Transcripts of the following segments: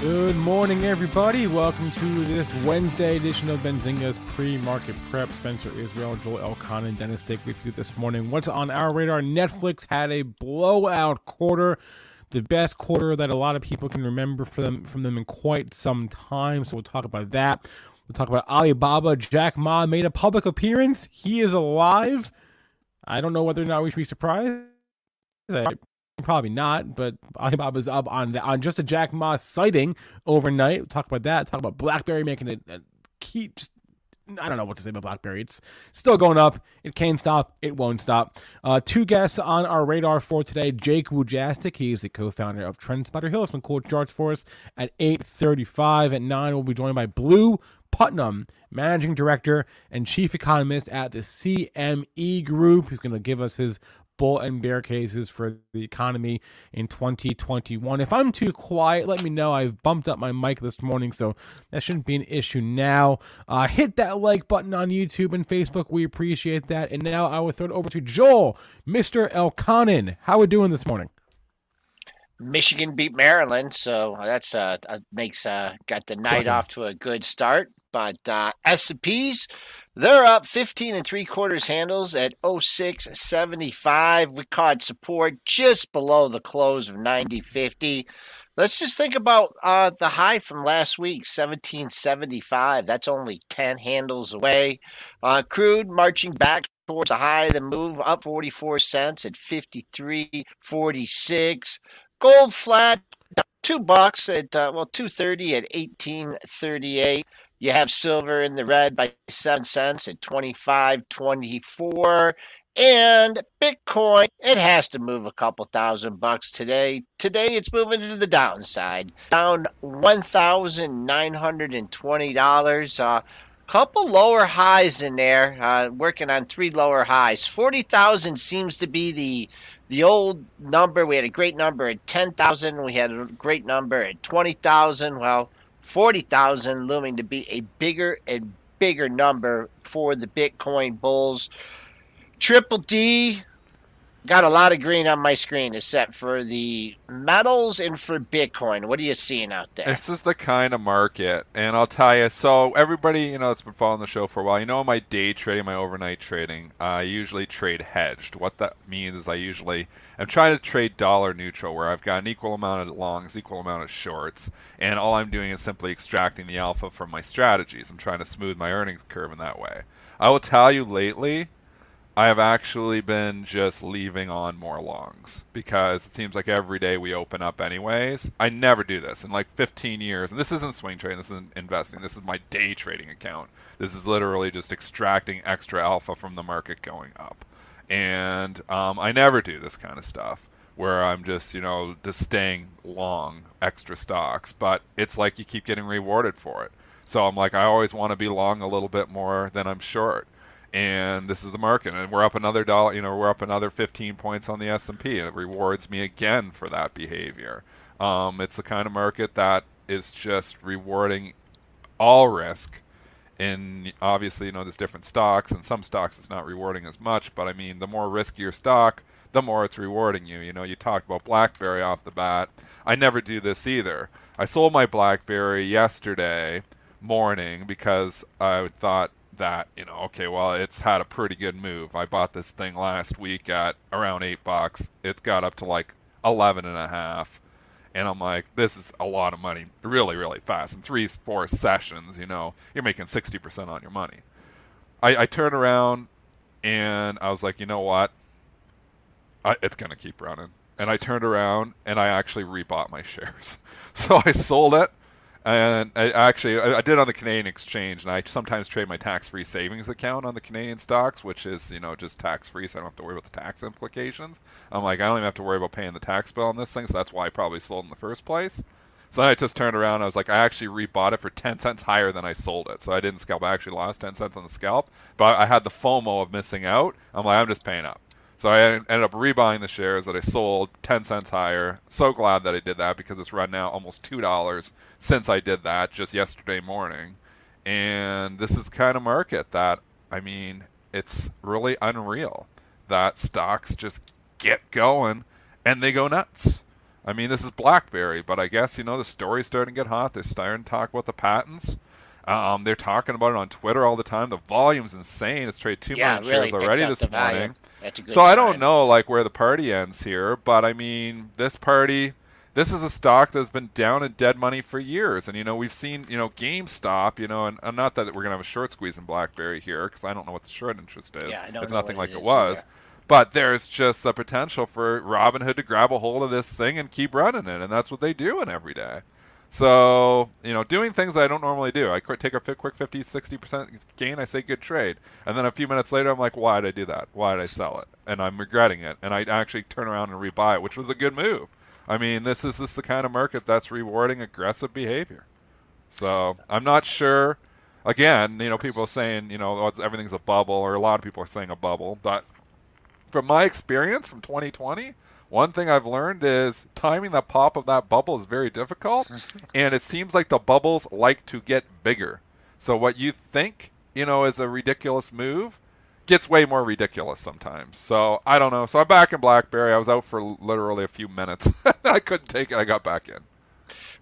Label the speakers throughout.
Speaker 1: Good morning, everybody. Welcome to this Wednesday edition of Benzinga's pre-market prep. Spencer Israel, Joel Elcon, and Dennis Dick with you this morning. What's on our radar? Netflix had a blowout quarter, the best quarter that a lot of people can remember from them from them in quite some time. So we'll talk about that. We'll talk about Alibaba. Jack Ma made a public appearance. He is alive. I don't know whether or not we should be surprised. Probably not, but Alibaba's up on the, on just a Jack Ma sighting overnight. We'll talk about that. Talk about BlackBerry making it a key. Just I don't know what to say about BlackBerry. It's still going up. It can't stop. It won't stop. Uh, two guests on our radar for today. Jake Wujastyk. He's the co-founder of TrendSpider. He'll have some cool charts for us at 8.35. At 9, we'll be joined by Blu Putnam, managing director and chief economist at the CME Group. He's going to give us his bull and bear cases for the economy in 2021. If I'm too quiet, let me know. I've bumped up my mic this morning, so that shouldn't be an issue now. Uh, hit that like button on YouTube and Facebook. We appreciate that. And now I will throw it over to Joel, Mr. Elconin. How are we doing this morning?
Speaker 2: Michigan beat Maryland, so that's uh, uh makes uh got the night off to a good start. But uh, S&Ps, they're up 15 and three quarters handles at 0675. We caught support just below the close of 9050. Let's just think about uh, the high from last week, 1775. That's only 10 handles away. Uh, crude marching back towards the high the move, up 44 cents at 53.46. Gold flat, two bucks at uh, well 230 at 1838. You have silver in the red by seven cents at 25.24. And Bitcoin, it has to move a couple thousand bucks today. Today it's moving to the downside, down one thousand nine hundred and twenty dollars. Uh, couple lower highs in there. Uh, working on three lower highs. Forty thousand seems to be the the old number. We had a great number at ten thousand. We had a great number at twenty thousand. Well, forty thousand looming to be a bigger and bigger number for the Bitcoin bulls. Triple D, got a lot of green on my screen except for the metals and for Bitcoin. What are you seeing out there?
Speaker 3: This is the kind of market, and I'll tell you. So everybody, you know, that's been following the show for a while, you know, my day trading, my overnight trading, I usually trade hedged. What that means is I usually I'm trying to trade dollar neutral, where I've got an equal amount of longs, equal amount of shorts, and all I'm doing is simply extracting the alpha from my strategies. I'm trying to smooth my earnings curve in that way. I will tell you lately, I have actually been just leaving on more longs because it seems like every day we open up anyways. I never do this in like 15 years. And this isn't swing trading, this isn't investing. This is my day trading account. This is literally just extracting extra alpha from the market going up. And um, I never do this kind of stuff where I'm just, you know, just staying long extra stocks. But it's like you keep getting rewarded for it. So I'm like, I always want to be long a little bit more than I'm short and this is the market and we're up another dollar you know we're up another 15 points on the s&p and it rewards me again for that behavior. Um, it's the kind of market that is just rewarding all risk. In obviously you know there's different stocks and some stocks it's not rewarding as much but i mean the more riskier stock the more it's rewarding you. You know you talked about blackberry off the bat. I never do this either. I sold my blackberry yesterday morning because i thought that, you know, okay, well, it's had a pretty good move. I bought this thing last week at around eight bucks. It got up to like eleven and a half. And I'm like, this is a lot of money, really, really fast. In three, four sessions, you know, you're making 60% on your money. I, I turned around and I was like, you know what? I, it's going to keep running. And I turned around and I actually rebought my shares. So I sold it and I actually, I, did on the Canadian exchange, and I sometimes trade my tax-free savings account on the Canadian stocks, which is, you know, just tax-free, so I don't have to worry about the tax implications. I'm like, I don't even have to worry about paying the tax bill on this thing, so that's why I probably sold in the first place. So I just turned around. I was like, I actually rebought it for 10 cents higher than I sold it. So I didn't scalp. I actually lost 10 cents on the scalp, but I had the FOMO of missing out. I'm like, I'm just paying up. So I ended up rebuying the shares that I sold 10 cents higher. So glad that I did that because it's run now almost $2 since I did that just yesterday morning. And this is the kind of market that, I mean, it's really unreal that stocks just get going and they go nuts. I mean, this is BlackBerry, but I guess, you know, the story's starting to get hot. They're starting to talk about the patents. Um, they're talking about it on Twitter all the time. The volume's insane. It's traded two
Speaker 2: yeah,
Speaker 3: million
Speaker 2: really
Speaker 3: shares already this
Speaker 2: morning.
Speaker 3: So I don't know like where the party ends here, but I mean this party, this is a stock that's been down in dead money for years, and you know we've seen you know GameStop, you know, and, and not that we're gonna have a short squeeze in BlackBerry here because I don't know what the short interest is.
Speaker 2: Yeah, I don't
Speaker 3: it's nothing like
Speaker 2: it
Speaker 3: it, was.
Speaker 2: either.
Speaker 3: But there's just the potential for Robinhood to grab a hold of this thing and keep running it, and that's what they do in every day. So, you know, doing things I don't normally do. I take a quick 50, 60% gain, I say good trade. And then a few minutes later, I'm like, why did I do that? Why did I sell it? And I'm regretting it. And I actually turn around and rebuy it, which was a good move. I mean, this is this the kind of market that's rewarding aggressive behavior. So I'm not sure. Again, you know, people are saying, you know, oh, everything's a bubble, or a lot of people are saying a bubble. But from my experience from 2020, one thing I've learned is timing the pop of that bubble is very difficult, and it seems like the bubbles like to get bigger. So what you think, you know, is a ridiculous move gets way more ridiculous sometimes. So I don't know. So I'm back in BlackBerry. I was out for literally a few minutes. I couldn't take it. I got back in.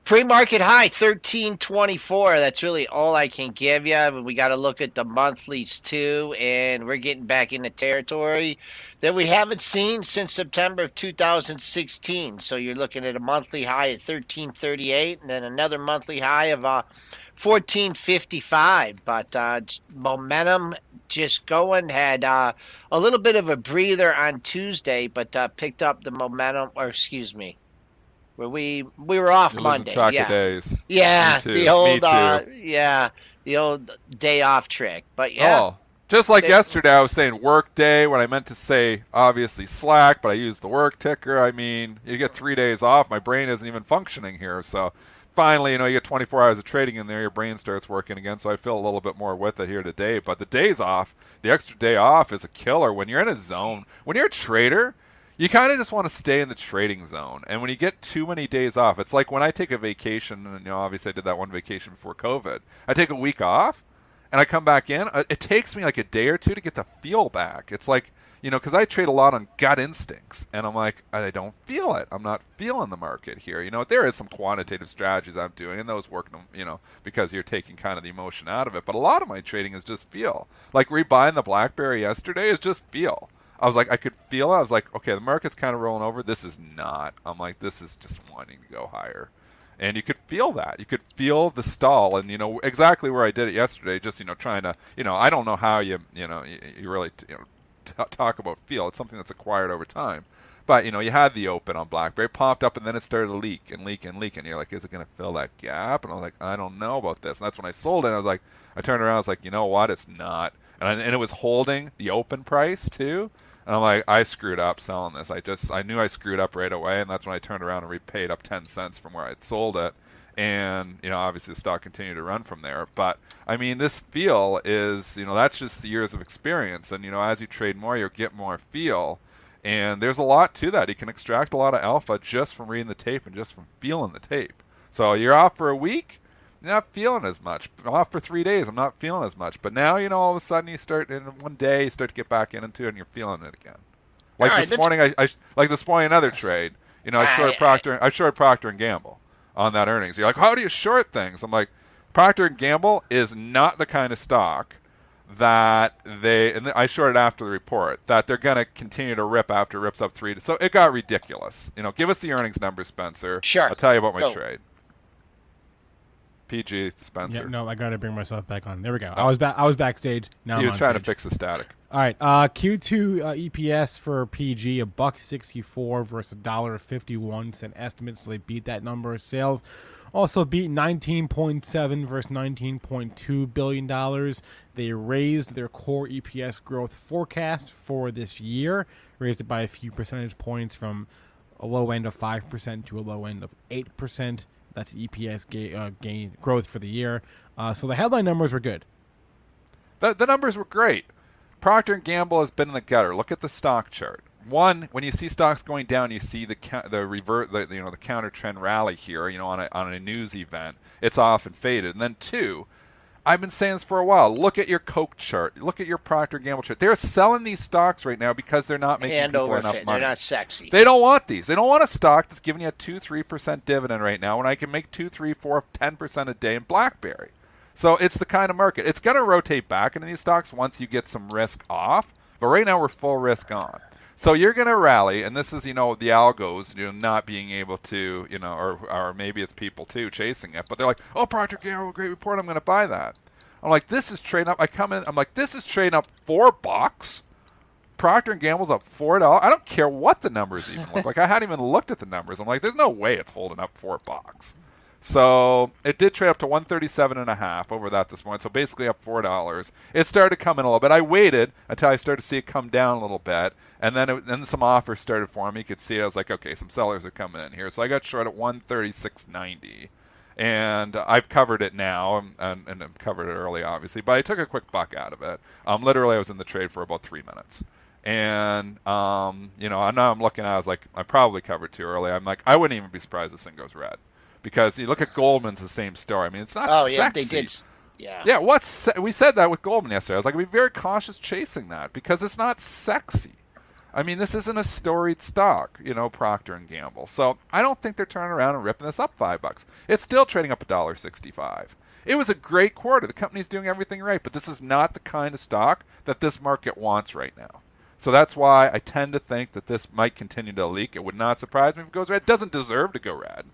Speaker 2: Pre-market high, thirteen twenty-four. That's really all I can give you. But we got to look at the monthlies too, and we're getting back into territory that we haven't seen since September of 2016. So you're looking at a monthly high at thirteen thirty-eight, and then another monthly high of uh, fourteen fifty-five. But uh, momentum just going had uh, a little bit of a breather on Tuesday, but uh, picked up the momentum. Or excuse me. Where we we were off
Speaker 3: You're
Speaker 2: Monday,
Speaker 3: track
Speaker 2: yeah.
Speaker 3: of days.
Speaker 2: Yeah, the old uh, yeah, the old day off trick. But yeah,
Speaker 3: Oh, just like
Speaker 2: They-
Speaker 3: yesterday, I was saying work day when I meant to say obviously Slack, but I used the work ticker. I mean, you get three days off. My brain isn't even functioning here. So finally, you know, you get 24 hours of trading in there, your brain starts working again. So I feel a little bit more with it here today. But the days off, the extra day off is a killer. When you're in a zone, when you're a trader, you kind of just want to stay in the trading zone. And when you get too many days off, it's like when I take a vacation, and you know, obviously I did that one vacation before COVID. I take a week off, and I come back in. uh, It takes me like a day or two to get the feel back. It's like you know, because I trade a lot on gut instincts, and I'm like, I don't feel it. I'm not feeling the market here. You know, there is some quantitative strategies I'm doing, and those work, you know, because you're taking kind of the emotion out of it. But a lot of my trading is just feel. Like rebuying the BlackBerry yesterday is just feel. I was like, I could feel it. I was like, okay, the market's kind of rolling over. This is not. I'm like, this is just wanting to go higher and you could feel that. You could feel the stall, and you know exactly where I did it yesterday. Just you know, trying to you know, I don't know how you you know you, you really you know t- talk about feel. It's something that's acquired over time. But you know, you had the open on BlackBerry, popped up, and then it started to leak and leak and leak, and you're like, is it going to fill that gap? And I was like, I don't know about this. And that's when I sold it. I was like, I turned around, I was like, you know what? It's not. And, I, and it was holding the open price too. And I'm like, I screwed up selling this. I just, I knew I screwed up right away, and that's when I turned around and repaid up 10 cents from where I'd sold it. And you know, obviously the stock continued to run from there. But I mean, this feel is, you know, that's just years of experience. And you know, as you trade more, you'll get more feel. And there's a lot to that. You can extract a lot of alpha just from reading the tape and just from feeling the tape. So you're off for a week not feeling as much. Off for three days, I'm not feeling as much. But now, you know, all of a sudden you start in one day, you start to get back into it, and you're feeling it again. Like
Speaker 2: right,
Speaker 3: this morning, I, I like this morning another trade. You know, I short Procter, I short Procter and Gamble on that earnings. You're like, how do you short things? I'm like, Procter and Gamble is not the kind of stock that they and I shorted after the report that they're going to continue to rip after it rips up three. So it got ridiculous. You know, give us the earnings number, Spencer.
Speaker 2: Sure.
Speaker 3: I'll tell you about my
Speaker 2: Go.
Speaker 3: trade. PG Spencer.
Speaker 1: Yeah, no, I got to bring myself back on. There we go. I was back. I was backstage. Now
Speaker 3: he
Speaker 1: I'm
Speaker 3: was trying to fix the static.
Speaker 1: All right. Uh, Q2 uh, EPS for PG a buck sixty four versus a dollar fifty one cent estimate. So they beat that number. Of sales also beat nineteen point seven versus nineteen point two billion dollars. They raised their core EPS growth forecast for this year. Raised it by a few percentage points from a low end of five percent to a low end of eight percent. That's EPS ga- uh, gain growth for the year. Uh, so the headline numbers were good.
Speaker 3: The, the numbers were great. Procter and Gamble has been in the gutter. Look at the stock chart. One, when you see stocks going down, you see the the revert, the, you know, the counter trend rally here. You know, on a on a news event, it's off and faded. And then two, I've been saying this for a while. Look at your Coke chart. Look at your Procter Gamble chart. They're selling these stocks right now because they're not making
Speaker 2: Hand
Speaker 3: people enough
Speaker 2: fit.
Speaker 3: money.
Speaker 2: They're not sexy.
Speaker 3: They don't want these. They don't want a stock that's giving you a two, three percent dividend right now when I can make two, three, four, ten percent a day in BlackBerry. So it's the kind of market. It's going to rotate back into these stocks once you get some risk off. But right now we're full risk on. So you're going to rally, and this is you know the algos, you know, not being able to, you know, or or maybe it's people too chasing it, but they're like, oh, Procter Gamble, great report, I'm going to buy that. I'm like, this is trading up. I come in, I'm like, this is trading up four bucks. Procter and Gamble's up four dollars. I don't care what the numbers even look like. I hadn't even looked at the numbers. I'm like, there's no way it's holding up four bucks. So it did trade up to 137 and a half over that this morning. So basically up four dollars. It started coming a little bit. I waited until I started to see it come down a little bit, and then it, then some offers started forming. You could see it. I was like, okay, some sellers are coming in here. So I got short at 136.90 and I've covered it now, and, and, and I've covered it early, obviously. But I took a quick buck out of it. Um, literally, I was in the trade for about three minutes, and um, you know, I know I'm looking at. it, I was like, I probably covered too early. I'm like, I wouldn't even be surprised if this thing goes red, because you look at Goldman's the same story. I mean, it's not
Speaker 2: oh yeah,
Speaker 3: sexy.
Speaker 2: they did. Yeah.
Speaker 3: Yeah, what's we said that with Goldman yesterday. I was like, be very cautious chasing that because it's not sexy. I mean, this isn't a storied stock, you know, Procter and Gamble. So I don't think they're turning around and ripping this up five bucks. It's still trading up a dollar sixty-five. It was a great quarter. The company's doing everything right, but this is not the kind of stock that this market wants right now. So that's why I tend to think that this might continue to leak. It would not surprise me if it goes red. It doesn't deserve to go red,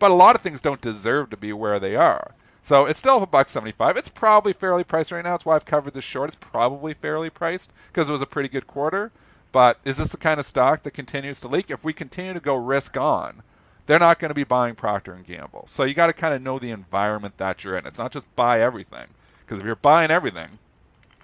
Speaker 3: but a lot of things don't deserve to be where they are. So it's still a buck seventy-five. It's probably fairly priced right now. That's why I've covered this short. It's probably fairly priced because it was a pretty good quarter. But is this the kind of stock that continues to leak? If we continue to go risk on, they're not going to be buying Procter and Gamble. So you got to kind of know the environment that you're in. It's not just buy everything because if you're buying everything,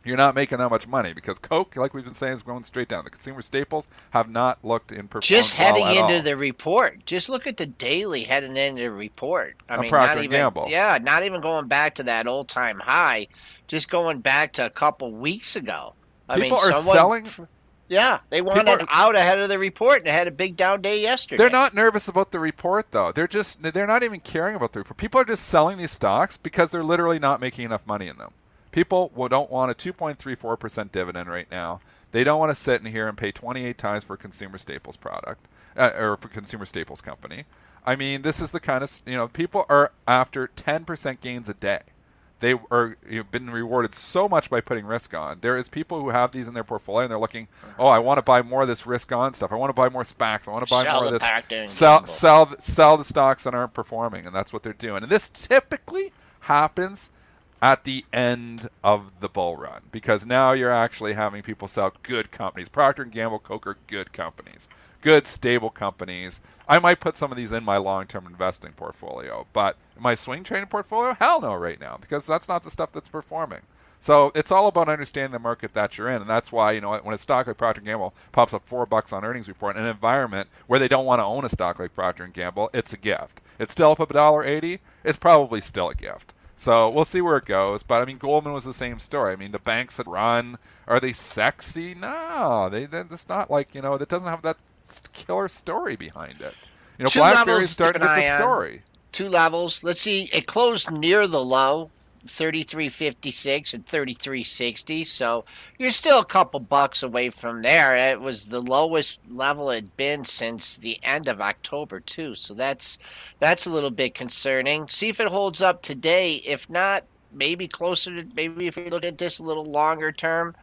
Speaker 3: you're not making that much money because Coke, like we've been saying, is going straight down. The consumer staples have not looked in performance
Speaker 2: Just
Speaker 3: well
Speaker 2: heading
Speaker 3: at
Speaker 2: into
Speaker 3: all.
Speaker 2: the report. Just look at the daily heading into the report. I
Speaker 3: On
Speaker 2: mean,
Speaker 3: Procter
Speaker 2: not even
Speaker 3: Gamble.
Speaker 2: yeah, not even going back to that old time high. Just going back to a couple weeks ago. I
Speaker 3: People
Speaker 2: mean,
Speaker 3: are
Speaker 2: someone-
Speaker 3: selling.
Speaker 2: Yeah, they wanted
Speaker 3: are-
Speaker 2: out ahead of the report and had a big down day yesterday.
Speaker 3: They're not nervous about the report though. They're just they're not even caring about the report. People are just selling these stocks because they're literally not making enough money in them. People don't want a 2.34% dividend right now. They don't want to sit in here and pay 28 times for a consumer staples product uh, or for consumer staples company. I mean, this is the kind of you know people are after 10% gains a day. They are you've been rewarded so much by putting risk on. There is people who have these in their portfolio and they're looking, oh, I want to buy more of this risk on stuff. I want to buy more SPACs. I want to buy
Speaker 2: Sell
Speaker 3: more of this. Sell
Speaker 2: Gamble.
Speaker 3: sell sell the stocks that aren't performing, and that's what they're doing. And this typically happens at the end of the bull run because now you're actually having people sell good companies. Procter and Gamble, Coke are good companies, good stable companies. I might put some of these in my long-term investing portfolio, but my swing trading portfolio, hell no, right now because that's not the stuff that's performing. So it's all about understanding the market that you're in, and that's why you know when a stock like Procter and Gamble pops up four bucks on earnings report in an environment where they don't want to own a stock like Procter and Gamble, it's a gift. It's still up a dollar eighty. It's probably still a gift. So we'll see where it goes. But I mean, Goldman was the same story. I mean, the banks had run. Are they sexy? No, they. It's not like you know. It doesn't have that killer story behind it. You know,
Speaker 2: Two
Speaker 3: BlackBerry's
Speaker 2: levels to
Speaker 3: starting to
Speaker 2: keep
Speaker 3: get
Speaker 2: an
Speaker 3: the story.
Speaker 2: two levels. Let's see. It closed near the low, 33.56 and 33.60. So you're still a couple bucks away from there. It was the lowest level it'd been since the end of October too. So that's that's a little bit concerning. See if it holds up today. If not, maybe closer to maybe if you look at this a little longer term,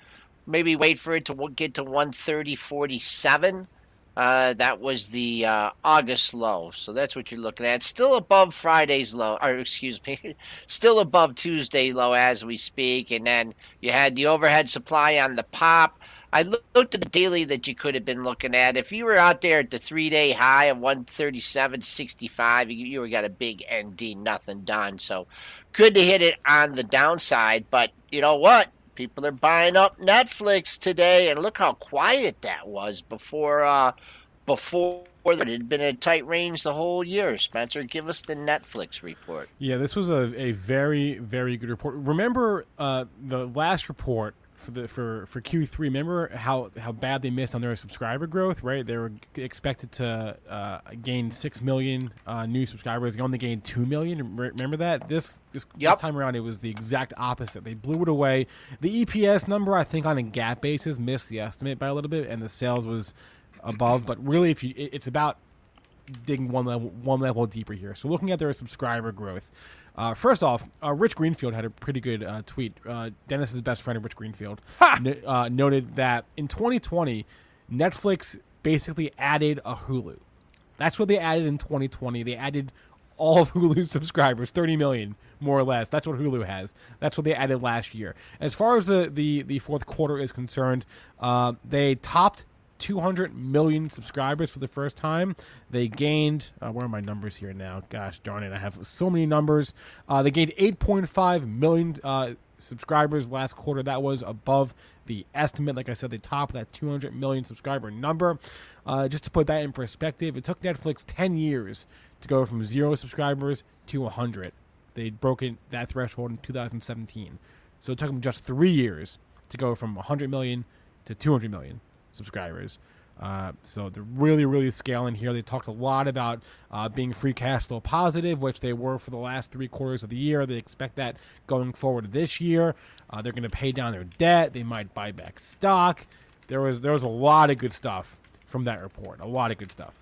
Speaker 2: maybe wait for it to get to 130.47. Uh, that was the uh, August low, so that's what you're looking at. Still above Friday's low, or excuse me, still above Tuesday low as we speak. And then you had the overhead supply on the pop. I looked at the daily that you could have been looking at. If you were out there at the three-day high of 137.65, you, you got a big ND, nothing done. So good to hit it on the downside. But you know what? People are buying up Netflix today, and look how quiet that was before. Uh, before it had been a tight range the whole year. Spencer, give us the Netflix report.
Speaker 1: Yeah, this was a, a very very good report. Remember uh, the last report for the for for Q three. Remember how how bad they missed on their subscriber growth, right? They were expected to uh, gain six million uh, new subscribers. They only gained two million. Remember that this this,
Speaker 2: Yep.
Speaker 1: this time around it was the exact opposite. They blew it away. The EPS number, I think, on a GAAP basis, missed the estimate by a little bit, and the sales was above. But really, if you, it- it's about digging one level one level deeper here. So looking at their subscriber growth. Uh, first off, uh, Rich Greenfield had a pretty good uh, tweet. Uh, Dennis's best friend, Rich Greenfield, n- uh, noted that in 2020, Netflix basically added a Hulu. That's what they added in 2020. They added all of Hulu's subscribers, 30 million more or less. That's what Hulu has. That's what they added last year. As far as the the, the fourth quarter is concerned, uh, they topped 200 million subscribers for the first time. They gained, uh, where are my numbers here now? Gosh darn it, I have so many numbers. Uh, they gained 8.5 million uh, subscribers last quarter. That was above the estimate. Like I said, they topped that 200 million subscriber number. Uh, just to put that in perspective, it took Netflix 10 years to go from zero subscribers to 100. They'd broken that threshold in 2017. So it took them just three years to go from 100 million to 200 million subscribers. Uh, so they're really, really scaling here. They talked a lot about uh, being free cash flow positive, which they were for the last three quarters of the year. They expect that going forward this year. Uh, they're going to pay down their debt. They might buy back stock. There was there was a lot of good stuff from that report. A lot of good stuff.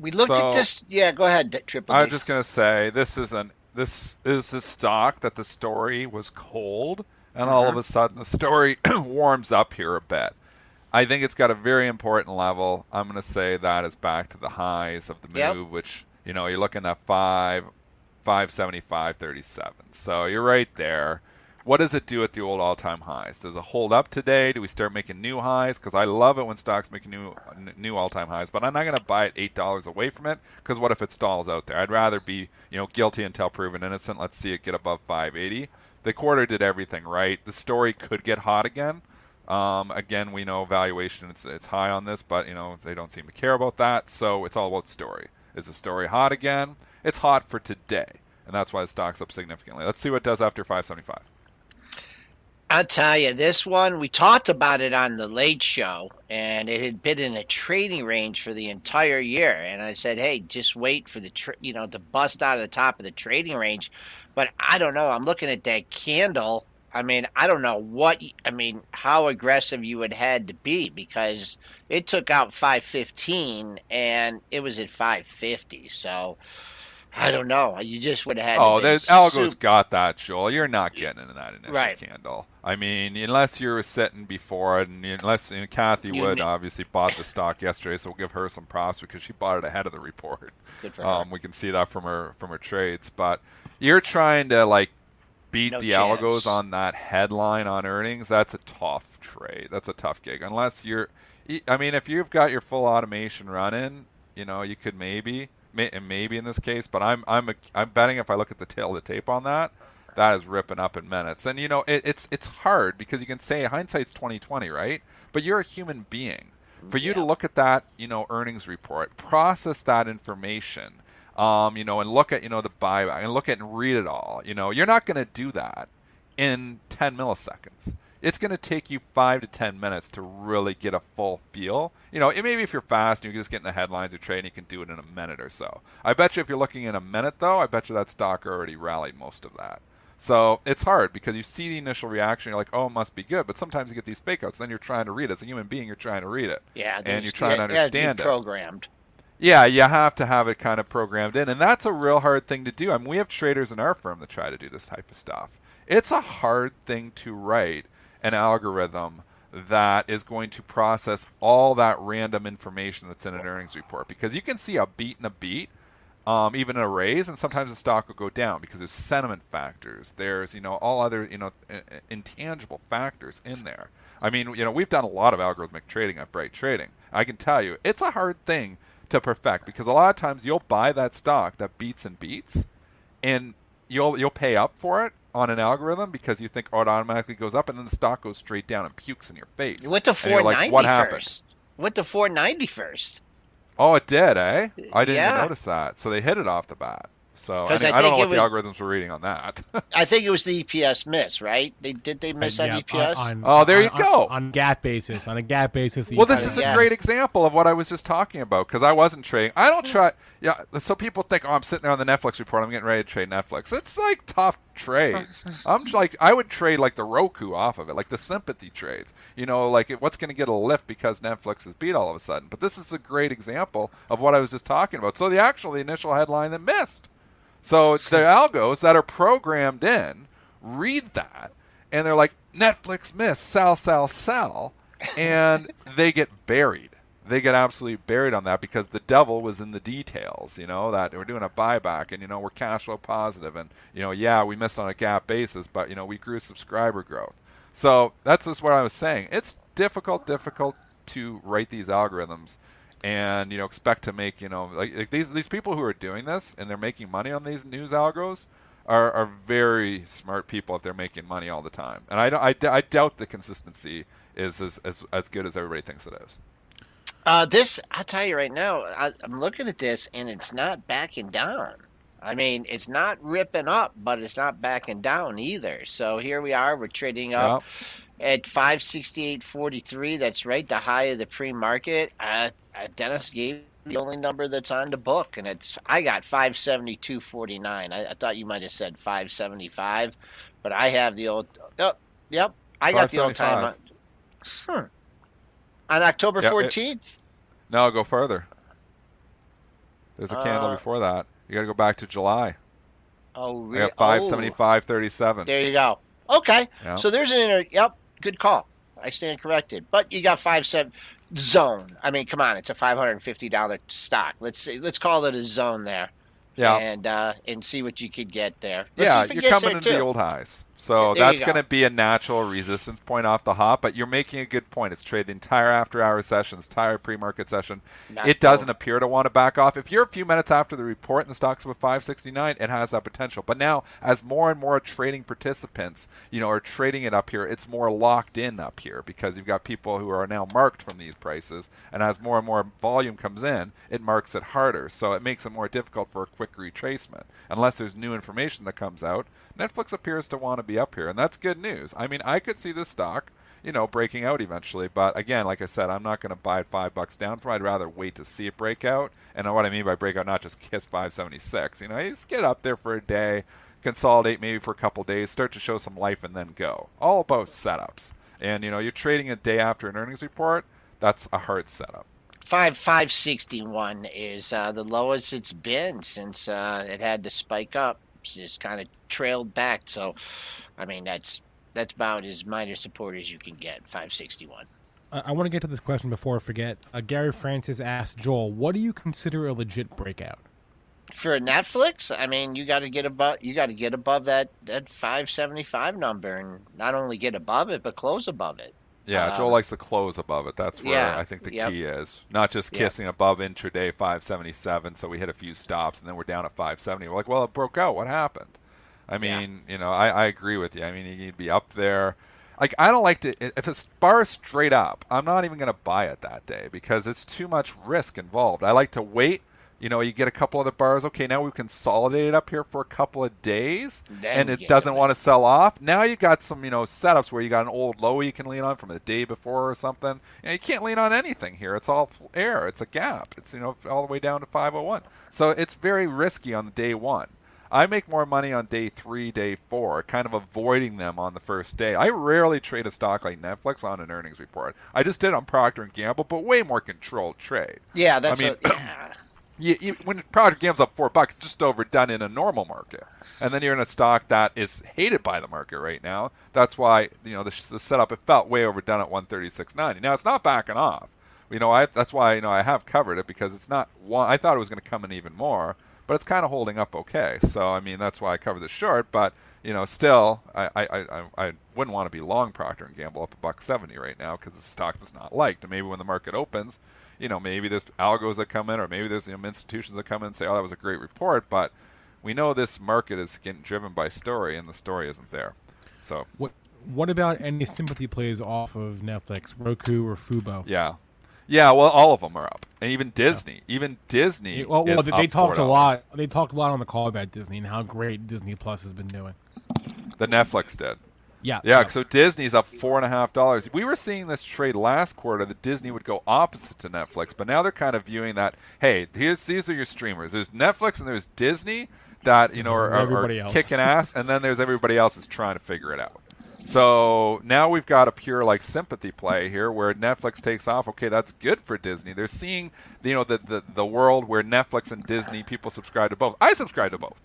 Speaker 2: We looked
Speaker 3: So-
Speaker 2: at this. Yeah, go ahead, Triple.
Speaker 3: I'm just gonna say this is an this is a stock that the story was cold, and all
Speaker 2: Uh-huh.
Speaker 3: of a sudden the story warms up here a bit. I think it's got a very important level. I'm gonna say that is back to the highs of the
Speaker 2: Yep.
Speaker 3: move, which you know you're looking at five, five seventy five thirty seven. So you're right there. What does it do at the old all-time highs? Does it hold up today? Do we start making new highs? Because I love it when stocks make new new all-time highs, but I'm not going to buy it eight dollars away from it. Because what if it stalls out there? I'd rather be you know guilty until proven innocent. Let's see it get above 580. The quarter did everything right. The story could get hot again. Um, again, we know valuation it's, it's high on this, but you know they don't seem to care about that. So it's all about story. Is the story hot again? It's hot for today, and that's why the stock's up significantly. Let's see what it does after 575.
Speaker 2: I'll tell you, this one we talked about it on the Late Show, and it had been in a trading range for the entire year. And I said, "Hey, just wait for the tr- you know to bust out of the top of the trading range." But I don't know. I'm looking at that candle. I mean, I don't know what. I mean, how aggressive you would had to be because it took out 515 and it was at 550. So I don't know. You just would have had.
Speaker 3: Oh,
Speaker 2: to
Speaker 3: the algo's
Speaker 2: sup-
Speaker 3: got that, Joel. You're not getting into that initial
Speaker 2: Right.
Speaker 3: candle. I mean, unless you were sitting before it, and unless and Cathie
Speaker 2: You
Speaker 3: Wood
Speaker 2: ne-
Speaker 3: obviously bought the stock yesterday, so we'll give her some props because she bought it ahead of the report.
Speaker 2: Good for her.
Speaker 3: Um, we can see that from her from her trades, but you're trying to like beat
Speaker 2: No
Speaker 3: the
Speaker 2: chance.
Speaker 3: algos on that headline on earnings. That's a tough trade. That's a tough gig. Unless you're, I mean, if you've got your full automation running, you know, you could maybe, may, and maybe in this case, but I'm I'm a, I'm betting if I look at the tail of the tape on that, that is ripping up in minutes. And you know, it, it's it's hard because you can say hindsight's 2020, right? But you're a human being. For you to look at that, you know, earnings report, process that information, um, you know, and look at, you know, the buyback and look at and read it all. You know, you're not going to do that in 10 milliseconds. It's going to take you five to 10 minutes to really get a full feel. You know, it, maybe if you're fast and you're just getting the headlines of trade, you can do it in a minute or so. I bet you if you're looking in a minute, though, I bet you that stock already rallied most of that. So it's hard because you see the initial reaction, you're like, oh, it must be good. But sometimes you get these fake outs, then you're trying to read it. As a human being, you're trying to read it.
Speaker 2: yeah,
Speaker 3: and you're trying to
Speaker 2: it has to be
Speaker 3: understand it.
Speaker 2: Programmed.
Speaker 3: Yeah, you have to have it kind of programmed in, and that's a real hard thing to do. I mean, we have traders in our firm that try to do this type of stuff. It's a hard thing to write an algorithm that is going to process all that random information that's in an earnings report because you can see a beat and a beat, um, even in a raise, and sometimes the stock will go down because there's sentiment factors. There's you know all other you know intangible factors in there. I mean, you know, we've done a lot of algorithmic trading at Bright Trading. I can tell you, it's a hard thing to perfect because a lot of times you'll buy that stock that beats and beats, and you'll you'll pay up for it on an algorithm because you think oh, it automatically goes up, and then the stock goes straight down and pukes in your face.
Speaker 2: You went to
Speaker 3: And
Speaker 2: 490
Speaker 3: like, what happened?
Speaker 2: first. Went to 490 first.
Speaker 3: Oh, it did, eh? I didn't
Speaker 2: Yeah.
Speaker 3: even notice that. So they hit it off the bat. So I,
Speaker 2: 'Cause
Speaker 3: mean,
Speaker 2: I
Speaker 3: I, don't know
Speaker 2: think
Speaker 3: what
Speaker 2: it
Speaker 3: the algorithms were reading on that.
Speaker 2: I think it was the EPS miss, right? They did they miss
Speaker 1: Uh,
Speaker 2: on
Speaker 1: yeah,
Speaker 2: EPS?
Speaker 1: on-
Speaker 3: Oh, there
Speaker 1: on-
Speaker 3: you go.
Speaker 1: On, GAAP basis, on a GAAP basis. the
Speaker 3: well, this is a
Speaker 2: Yes.
Speaker 3: great example of what I was just talking about because I wasn't trading. I don't try. Yeah, so people think, oh, I'm sitting there on the Netflix report. I'm getting ready to trade Netflix. It's like tough trades. I'm just like, I would trade like the Roku off of it, like the sympathy trades. You know, like what's going to get a lift because Netflix is beat all of a sudden. But this is a great example of what I was just talking about. So the actual the initial headline that missed. So the algos that are programmed in read that and they're like, Netflix missed, sell, sell, sell. And they get buried. They get absolutely buried on that because the devil was in the details, you know, that we're doing a buyback and, you know, we're cash flow positive and, you know, yeah, we missed on a GAAP basis, but, you know, we grew subscriber growth. So that's just what I was saying. It's difficult, difficult to write these algorithms and you know expect to make you know like, like these these people who are doing this and they're making money on these news algos are, are very smart people if they're making money all the time and I, I, I doubt the consistency is as, as, as good as everybody thinks it is
Speaker 2: Uh, this, I'll tell you right now, I, I'm looking at this and it's not backing down. I mean, it's not ripping up, but it's not backing down either. So here we are, we're trading up at 568.43. That's right, the high of the pre-market. Uh, uh, Dennis gave the only number that's on the book, and it's I got 572.49. I, I thought you might have said 575, but I have the old. Oh, yep, I got the old time.
Speaker 3: 575.
Speaker 2: On October
Speaker 3: Yeah, it-
Speaker 2: 14th.
Speaker 3: no go further there's a candle
Speaker 2: Uh,
Speaker 3: before that you got to go back to july
Speaker 2: Oh,
Speaker 3: i
Speaker 2: really?
Speaker 3: got 575.37
Speaker 2: There you go. Okay.
Speaker 3: Yeah.
Speaker 2: So there's an inter. Yep. Good call. I stand corrected. But you got five seven zone. I mean, come on, it's a five hundred and fifty dollar stock. Let's see. Let's call it a zone there.
Speaker 3: yeah
Speaker 2: And uh, and see what you could get there. Let's
Speaker 3: Yeah,
Speaker 2: it
Speaker 3: you're coming into the old highs. So
Speaker 2: There
Speaker 3: that's
Speaker 2: go.
Speaker 3: going to be a natural resistance point off the hop, but you're making a good point. It's trade the entire after hour session, entire pre market session.
Speaker 2: Not
Speaker 3: it doesn't appear to want to back off. If you're a few minutes after the report and the stock's above 569, it has that potential. But now, as more and more trading participants, you know, are trading it up here, it's more locked in up here because you've got people who are now marked from these prices. And as more and more volume comes in, it marks it harder. So it makes it more difficult for a quick retracement. Unless there's new information that comes out, Netflix appears to want to be up here, and that's good news. I mean, I could see this stock, you know, breaking out eventually, but again, like I said, I'm not going to buy it five bucks down from. I'd rather wait to see it break out. And what I mean by breakout, not just kiss 576. You know, just get up there for a day, consolidate maybe for a couple days, start to show some life, and then go. All about setups. And you know, you're trading a day after an earnings report. That's a hard setup.
Speaker 2: Five five sixty one is uh, the lowest it's been since uh, it had to spike up. Just kind of trailed back. So, I mean, that's that's about as minor support as you can get. Five sixty one.
Speaker 1: I, I want to get to this question before I forget. Uh, Gary Francis asked Joel, "What do you consider a legit breakout?"
Speaker 2: For Netflix, I mean, you got to get above you got to get above that that five seventy five number, and not only get above it, but close above it.
Speaker 3: Yeah, Joel
Speaker 2: Uh,
Speaker 3: likes the close above it. That's where
Speaker 2: yeah,
Speaker 3: I think the
Speaker 2: yep.
Speaker 3: key is. Not just
Speaker 2: Yep.
Speaker 3: kissing above intraday 577, so we hit a few stops and then we're down at 570. We're like, well, it broke out. What happened? I mean, you know, I, I agree with you. I mean, you need to be up there. Like, I don't like to, if it's bar straight up, I'm not even going to buy it that day because it's too much risk involved. I like to wait. You know, you get a couple other bars. Okay, now we've consolidated up here for a couple of days,
Speaker 2: Then
Speaker 3: and it doesn't
Speaker 2: it.
Speaker 3: want to sell off. Now you got some, you know, setups where you got an old low you can lean on from the day before or something. And you can't lean on anything here. It's all air. It's a gap. It's you know all the way down to 501. So it's very risky on day one. I make more money on day three, day four, kind of avoiding them on the first day. I rarely trade a stock like Netflix on an earnings report. I just did on Procter and Gamble, but way more controlled trade.
Speaker 2: Yeah, that's
Speaker 3: mean-
Speaker 2: a, yeah.
Speaker 3: You, you, when Procter Gamble's up four bucks, just overdone in a normal market, and then you're in a stock that is hated by the market right now. That's why you know the, the setup it felt way overdone at 136.90. Now it's not backing off. You know, I, that's why you know I have covered it because it's not one. I thought it was going to come in even more, but it's kind of holding up okay. So I mean that's why I covered the short. But you know, still I I, I, I wouldn't want to be long Procter and Gamble up a buck seventy right now because it's a stock that's not liked. And maybe when the market opens, you know, maybe there's algos that come in, or maybe there's you know, institutions that come in and say, "Oh, that was a great report," but we know this market is getting driven by story, and the story isn't there. So
Speaker 1: What What about any sympathy plays off of Netflix, Roku, or Fubo?
Speaker 3: yeah, yeah. Well, all of them are up, and even Disney, even Disney.
Speaker 1: Yeah, Well, they, they talked a
Speaker 3: $4.
Speaker 1: lot. They talked a lot on the call about Disney and how great Disney Plus has been doing.
Speaker 3: The Netflix did.
Speaker 1: Yeah,
Speaker 3: Yeah, so Disney's up four and a half dollars. We were seeing this trade last quarter that Disney would go opposite to Netflix, but now they're kind of viewing that. Hey, here's these are your streamers. There's Netflix and there's Disney that you know are, are, are kicking ass, and then there's everybody else is trying to figure it out. So now we've got a pure like sympathy play here where Netflix takes off. Okay, that's good for Disney. They're seeing you know the the, the world where Netflix and Disney people subscribe to both. I subscribe to both.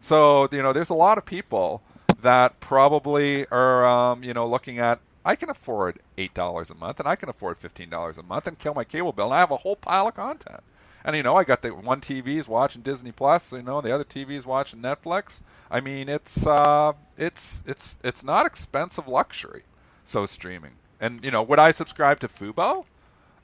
Speaker 3: So you know, there's a lot of people that probably are um, you know looking at I can afford eight dollars a month and I can afford fifteen dollars a month and kill my cable bill and I have a whole pile of content. And you know, I got the one TV's watching Disney Plus, you know, the other TV's watching Netflix. I mean, it's uh, it's it's it's not expensive luxury. So streaming, and you know, would I subscribe to Fubo?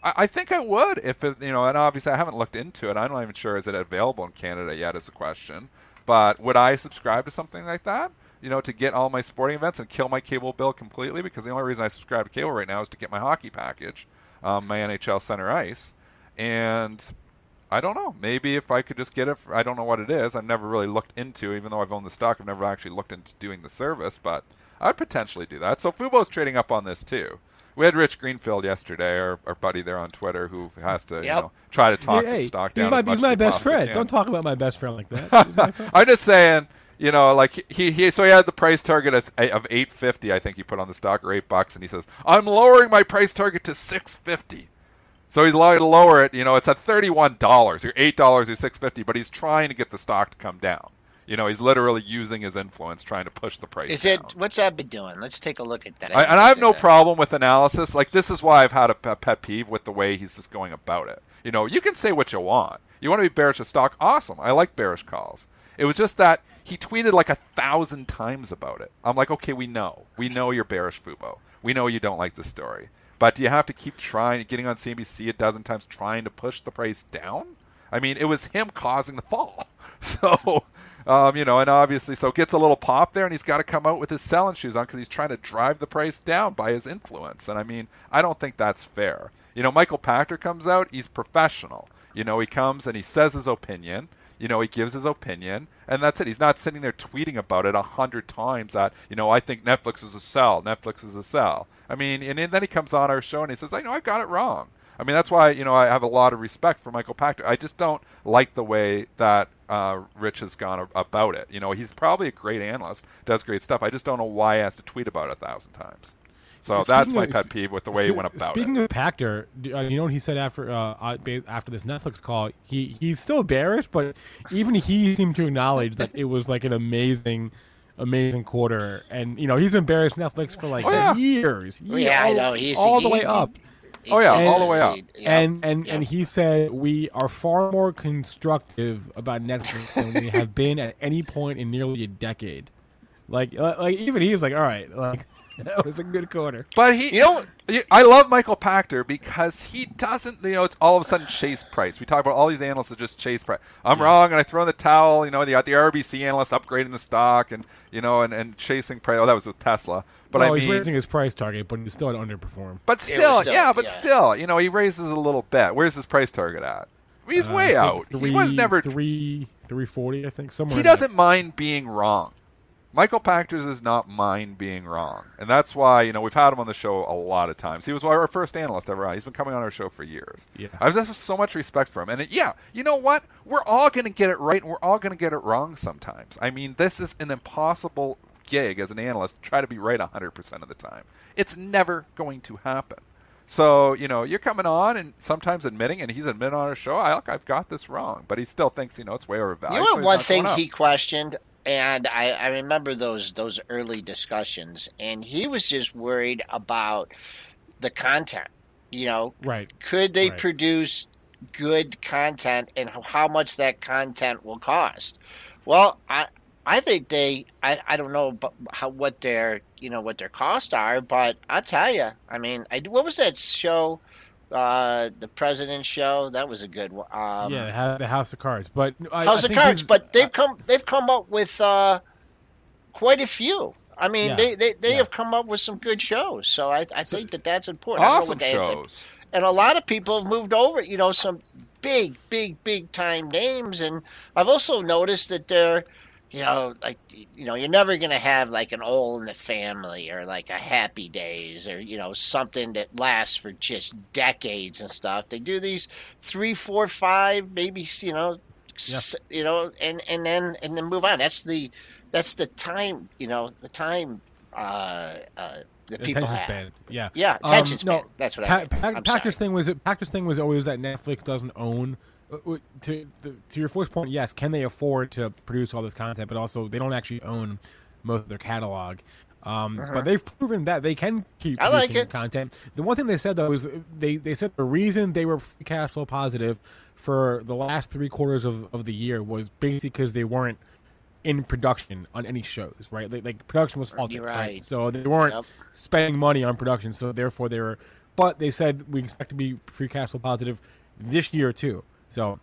Speaker 3: I, I think I would if it, you know, and obviously I haven't looked into it. I'm not even sure is it available in Canada yet is a question. But would I subscribe to something like that? You know, to get all my sporting events and kill my cable bill completely? Because the only reason I subscribe to cable right now is to get my hockey package, um, my NHL Center Ice, and I don't know. Maybe if I could just get it, for, I don't know what it is. I've never really looked into, even though I've owned the stock, I've never actually looked into doing the service. But I'd potentially do that. So Fubo's trading up on this too. We had Rich Greenfield yesterday, our, our buddy there on Twitter, who has to you know try to talk
Speaker 1: hey,
Speaker 3: the stock
Speaker 1: he's
Speaker 3: down.
Speaker 1: my,
Speaker 3: as much
Speaker 1: he's my
Speaker 3: as
Speaker 1: best friend. Don't talk about my best friend like that. He's my friend.
Speaker 3: I'm just saying, you know, like he, he so he had the price target eh, of, of 850, I think he put on the stock or eight bucks, and he says, "I'm lowering my price target to 650." So he's allowed to lower it. You know, it's at thirty-one dollars or eight dollars or six fifty, but he's trying to get the stock to come down. You know, he's literally using his influence trying to push the price.
Speaker 2: Is
Speaker 3: down.
Speaker 2: it what's that been doing? Let's take a look at that.
Speaker 3: I, and I have no
Speaker 2: that.
Speaker 3: problem with analysis. Like this is why I've had a pet peeve with the way he's just going about it. You know, you can say what you want. You want to be bearish of stock, awesome. I like bearish calls. It was just that he tweeted like a thousand times about it. I'm like, okay, we know, we know you're bearish, Fubo. We know you don't like the story, but do you have to keep trying, getting on CNBC a dozen times, trying to push the price down? I mean, it was him causing the fall. So, um, you know, and obviously, so gets a little pop there, and he's got to come out with his selling shoes on because he's trying to drive the price down by his influence. And I mean, I don't think that's fair. You know, Michael Pachter comes out, he's professional. You know, he comes and he says his opinion. You know, he gives his opinion, and that's it. He's not sitting there tweeting about it a hundred times that you know I think Netflix is a sell. Netflix is a sell. I mean, and then he comes on our show and he says, "I know I got it wrong." I mean, that's why you know I have a lot of respect for Michael Pachter. I just don't like the way that uh, Rich has gone about it. You know, he's probably a great analyst, does great stuff. I just don't know why he has to tweet about it a thousand times. So speaking that's my of, pet peeve with the way he went about
Speaker 1: speaking
Speaker 3: it.
Speaker 1: Speaking of Pachter, uh, you know what he said after uh, after this Netflix call? He he's still bearish, but even he seemed to acknowledge that it was like an amazing amazing quarter. And you know he's been bearish Netflix for like
Speaker 3: oh, yeah.
Speaker 1: years.
Speaker 2: Yeah, all, I know. He's
Speaker 1: all
Speaker 2: he,
Speaker 1: the way
Speaker 2: he,
Speaker 1: up.
Speaker 2: He,
Speaker 3: oh yeah, and, all the way up.
Speaker 1: And and and he said we are far more constructive about Netflix than we have been at any point in nearly a decade. Like like even he's like, all right, like that was a good corner.
Speaker 3: But he, you know, I love Michael Pachter because he doesn't, you know, it's all of a sudden chase price. We talk about all these analysts that just chase price. I'm yeah. wrong, and I throw in the towel. You know, you got the RBC analyst upgrading the stock, and you know, and, and chasing price. Oh, that was with Tesla. But
Speaker 1: well,
Speaker 3: I
Speaker 1: mean, he's raising his price target, but he's still underperform.
Speaker 3: But still, still yeah, but yeah. still, you know, he raises a little bit. Where's his price target at? He's uh, way out. Three, he was never
Speaker 1: three three forty, I think. Somewhere.
Speaker 3: He doesn't mind being wrong. Michael Pachter does not mind being wrong, and that's why you know we've had him on the show a lot of times. He was our first analyst ever. He's been coming on our show for years.
Speaker 1: Yeah,
Speaker 3: I have so much respect for him, and it, yeah, you know what? We're all going to get it right, and we're all going to get it wrong sometimes. I mean, this is an impossible gig as an analyst. Try to be right 100% of the time. It's never going to happen. So you know you're coming on and sometimes admitting, and he's admitting on our show, I look, I've got this wrong, but he still thinks you know it's way overvalued.
Speaker 2: You know
Speaker 3: so
Speaker 2: one thing he questioned and I, I remember those those early discussions, and he was just worried about the content. You know,
Speaker 1: right?
Speaker 2: Could they
Speaker 1: right.
Speaker 2: produce good content, and how much that content will cost? Well, I I think they I, I don't know how what their you know what their costs are, but I'll tell you. I mean, I, what was that show? Uh, the President Show. That was a good one. Um,
Speaker 1: yeah, the House of Cards. But
Speaker 2: I, House I of Cards. But they've come they've come up with uh, quite a few. I mean, yeah, they they, they yeah. have come up with some good shows. So I, I think that that's important.
Speaker 3: Awesome shows.
Speaker 2: and a lot of people have moved over. You know, some big, big, big time names. And I've also noticed that they're you know, like you know, you're never gonna have like an all in the family or like a happy days or you know something that lasts for just decades and stuff. They do these three, four, five, maybe you know, yeah. s- you know, and and then and then move on. That's the that's the time, you know, the time uh, uh, the people
Speaker 1: attention
Speaker 2: have.
Speaker 1: span. Yeah,
Speaker 2: yeah, attention um, span. No, that's what pa- I.
Speaker 1: Mean. Pa- Pachter's thing was Pachter's thing was always that Netflix doesn't own to the, to your first point, yes, can they afford to produce all this content? But also, they don't actually own most of their catalog. Um, uh-huh. But they've proven that they can keep
Speaker 2: I
Speaker 1: producing
Speaker 2: like
Speaker 1: content. The one thing they said though is they they said the reason they were cash flow positive for the last three quarters of, of the year was basically because they weren't in production on any shows, right? Like, like production was halted,
Speaker 2: right.
Speaker 1: right. So they weren't yep. spending money on production, so therefore they were. But they said we expect to be free cash flow positive this year too. So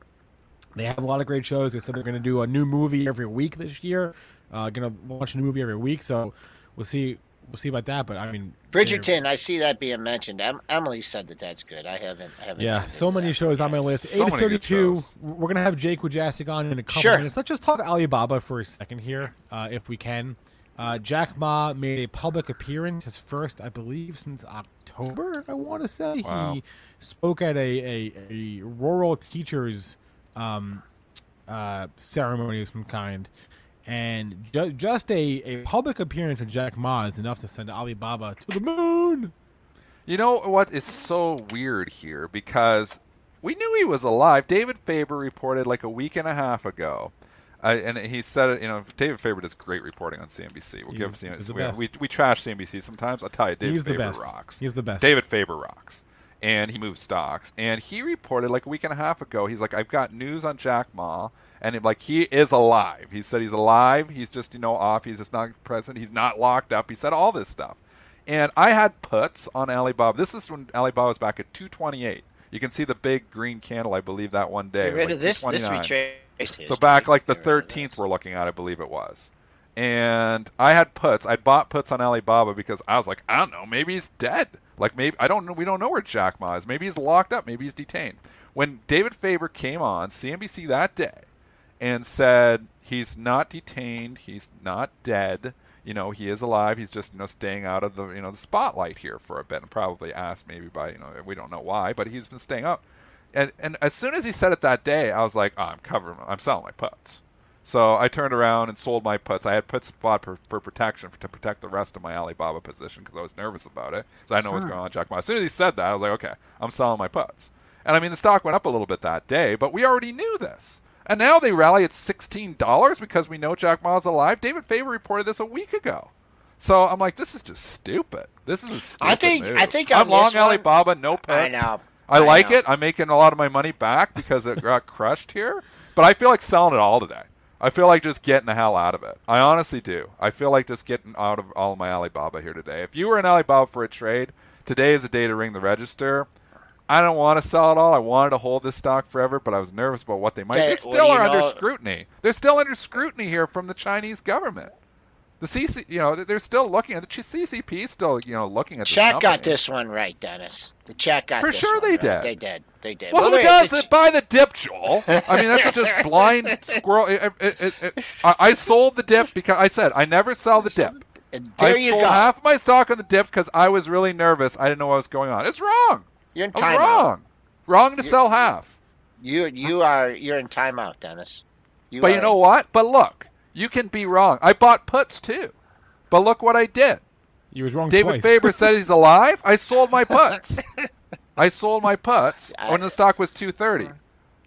Speaker 1: they have a lot of great shows. They said they're going to do a new movie every week this year. Uh, going to launch a new movie every week. So we'll see. We'll see about that. But I mean,
Speaker 2: Bridgerton. I see that being mentioned. Em- Emily said that that's good. I haven't. I haven't
Speaker 1: yeah, so many shows on my list.
Speaker 3: So
Speaker 1: Eight thirty-two. We're gonna have Jake Wujastyk on in a couple
Speaker 2: sure.
Speaker 1: minutes. Let's just talk Alibaba for a second here, uh, if we can. Uh, Jack Ma made a public appearance, his first, I believe, since October. I want to say
Speaker 3: wow.
Speaker 1: he spoke at a, a, a rural teachers um, uh, ceremony of some kind, and ju- just a, a public appearance of Jack Ma is enough to send Alibaba to the moon.
Speaker 3: You know what? It's so weird here because we knew he was alive. David Faber reported like a week and a half ago. Uh, and he said it, you know, David Faber does great reporting on CNBC. We'll
Speaker 1: he's,
Speaker 3: give
Speaker 1: he's
Speaker 3: we, we, we, trash CNBC sometimes. I'll tell you, David
Speaker 1: he's
Speaker 3: Faber
Speaker 1: the
Speaker 3: rocks.
Speaker 1: He's the best.
Speaker 3: David Faber rocks and he moves stocks. And he reported like a week and a half ago, he's like, I've got news on Jack Ma, and like he is alive. He said he's alive. He's just you know off. He's just not present. He's not locked up. He said all this stuff. And I had puts on Alibaba. This is when Alibaba was back at 228. You can see the big green candle. I believe that one day.
Speaker 2: Get rid
Speaker 3: like
Speaker 2: of this. This retraced.
Speaker 3: So back like the 13th, we're looking at. I believe it was and I had puts. I bought puts on Alibaba because I was like, I don't know, maybe he's dead. Like maybe I don't know. We don't know where Jack Ma is. Maybe he's locked up. Maybe he's detained. When David Faber came on CNBC that day, and said he's not detained, he's not dead. You know, he is alive. He's just you know staying out of the you know the spotlight here for a bit, and probably asked maybe by you know we don't know why, but he's been staying out. And and as soon as he said it that day, I was like, oh, I'm covering, I'm selling my puts. So I turned around and sold my puts. I had puts bought for, for protection for, to protect the rest of my Alibaba position because I was nervous about it. So I know what's going on, Jack Ma. As soon as he said that, I was like, okay, I'm selling my puts. And I mean, the stock went up a little bit that day, but we already knew this. And now they rally at $16 because we know Jack Ma's alive. David Faber reported this a week ago. So I'm like, this is just stupid. This is a stupid
Speaker 2: I think
Speaker 3: move.
Speaker 2: I think
Speaker 3: I'm long
Speaker 2: one-
Speaker 3: Alibaba, no puts.
Speaker 2: I know.
Speaker 3: I,
Speaker 2: I
Speaker 3: like
Speaker 2: know.
Speaker 3: it. I'm making a lot of my money back because it got crushed here. But I feel like selling it all today. I feel like just getting the hell out of it. I honestly do. I feel like just getting out of all of my Alibaba here today. If you were in Alibaba for a trade, today is the day to ring the register. I don't want to sell it all. I wanted to hold this stock forever, but I was nervous about what they might.
Speaker 2: They-
Speaker 3: They still are under scrutiny. They're still under scrutiny here from the Chinese government. The CC, you know, they're still looking at the CCP. Still, you know, looking at. The
Speaker 2: Chat got this one right, Dennis. The chat got
Speaker 3: For
Speaker 2: this
Speaker 3: sure
Speaker 2: one
Speaker 3: they
Speaker 2: right.
Speaker 3: did.
Speaker 2: They did. They did.
Speaker 3: Well, who
Speaker 2: they're-
Speaker 3: does it by the dip, Joel? I mean, that's just blind squirrel. It, it, it, I, I sold the dip because I said I never sell the dip.
Speaker 2: And there
Speaker 3: I
Speaker 2: you
Speaker 3: sold
Speaker 2: go.
Speaker 3: half my stock on the dip because I was really nervous. I didn't know what was going on. It's wrong.
Speaker 2: You're in timeout.
Speaker 3: wrong. Wrong to sell half.
Speaker 2: You you are you're in timeout, Dennis. You
Speaker 3: But you know what? But look, you can be wrong. I bought puts too. But look what I did.
Speaker 1: You was wrong
Speaker 3: David
Speaker 1: twice.
Speaker 3: Faber said he's alive. I sold my puts. I sold my puts when the stock was 230.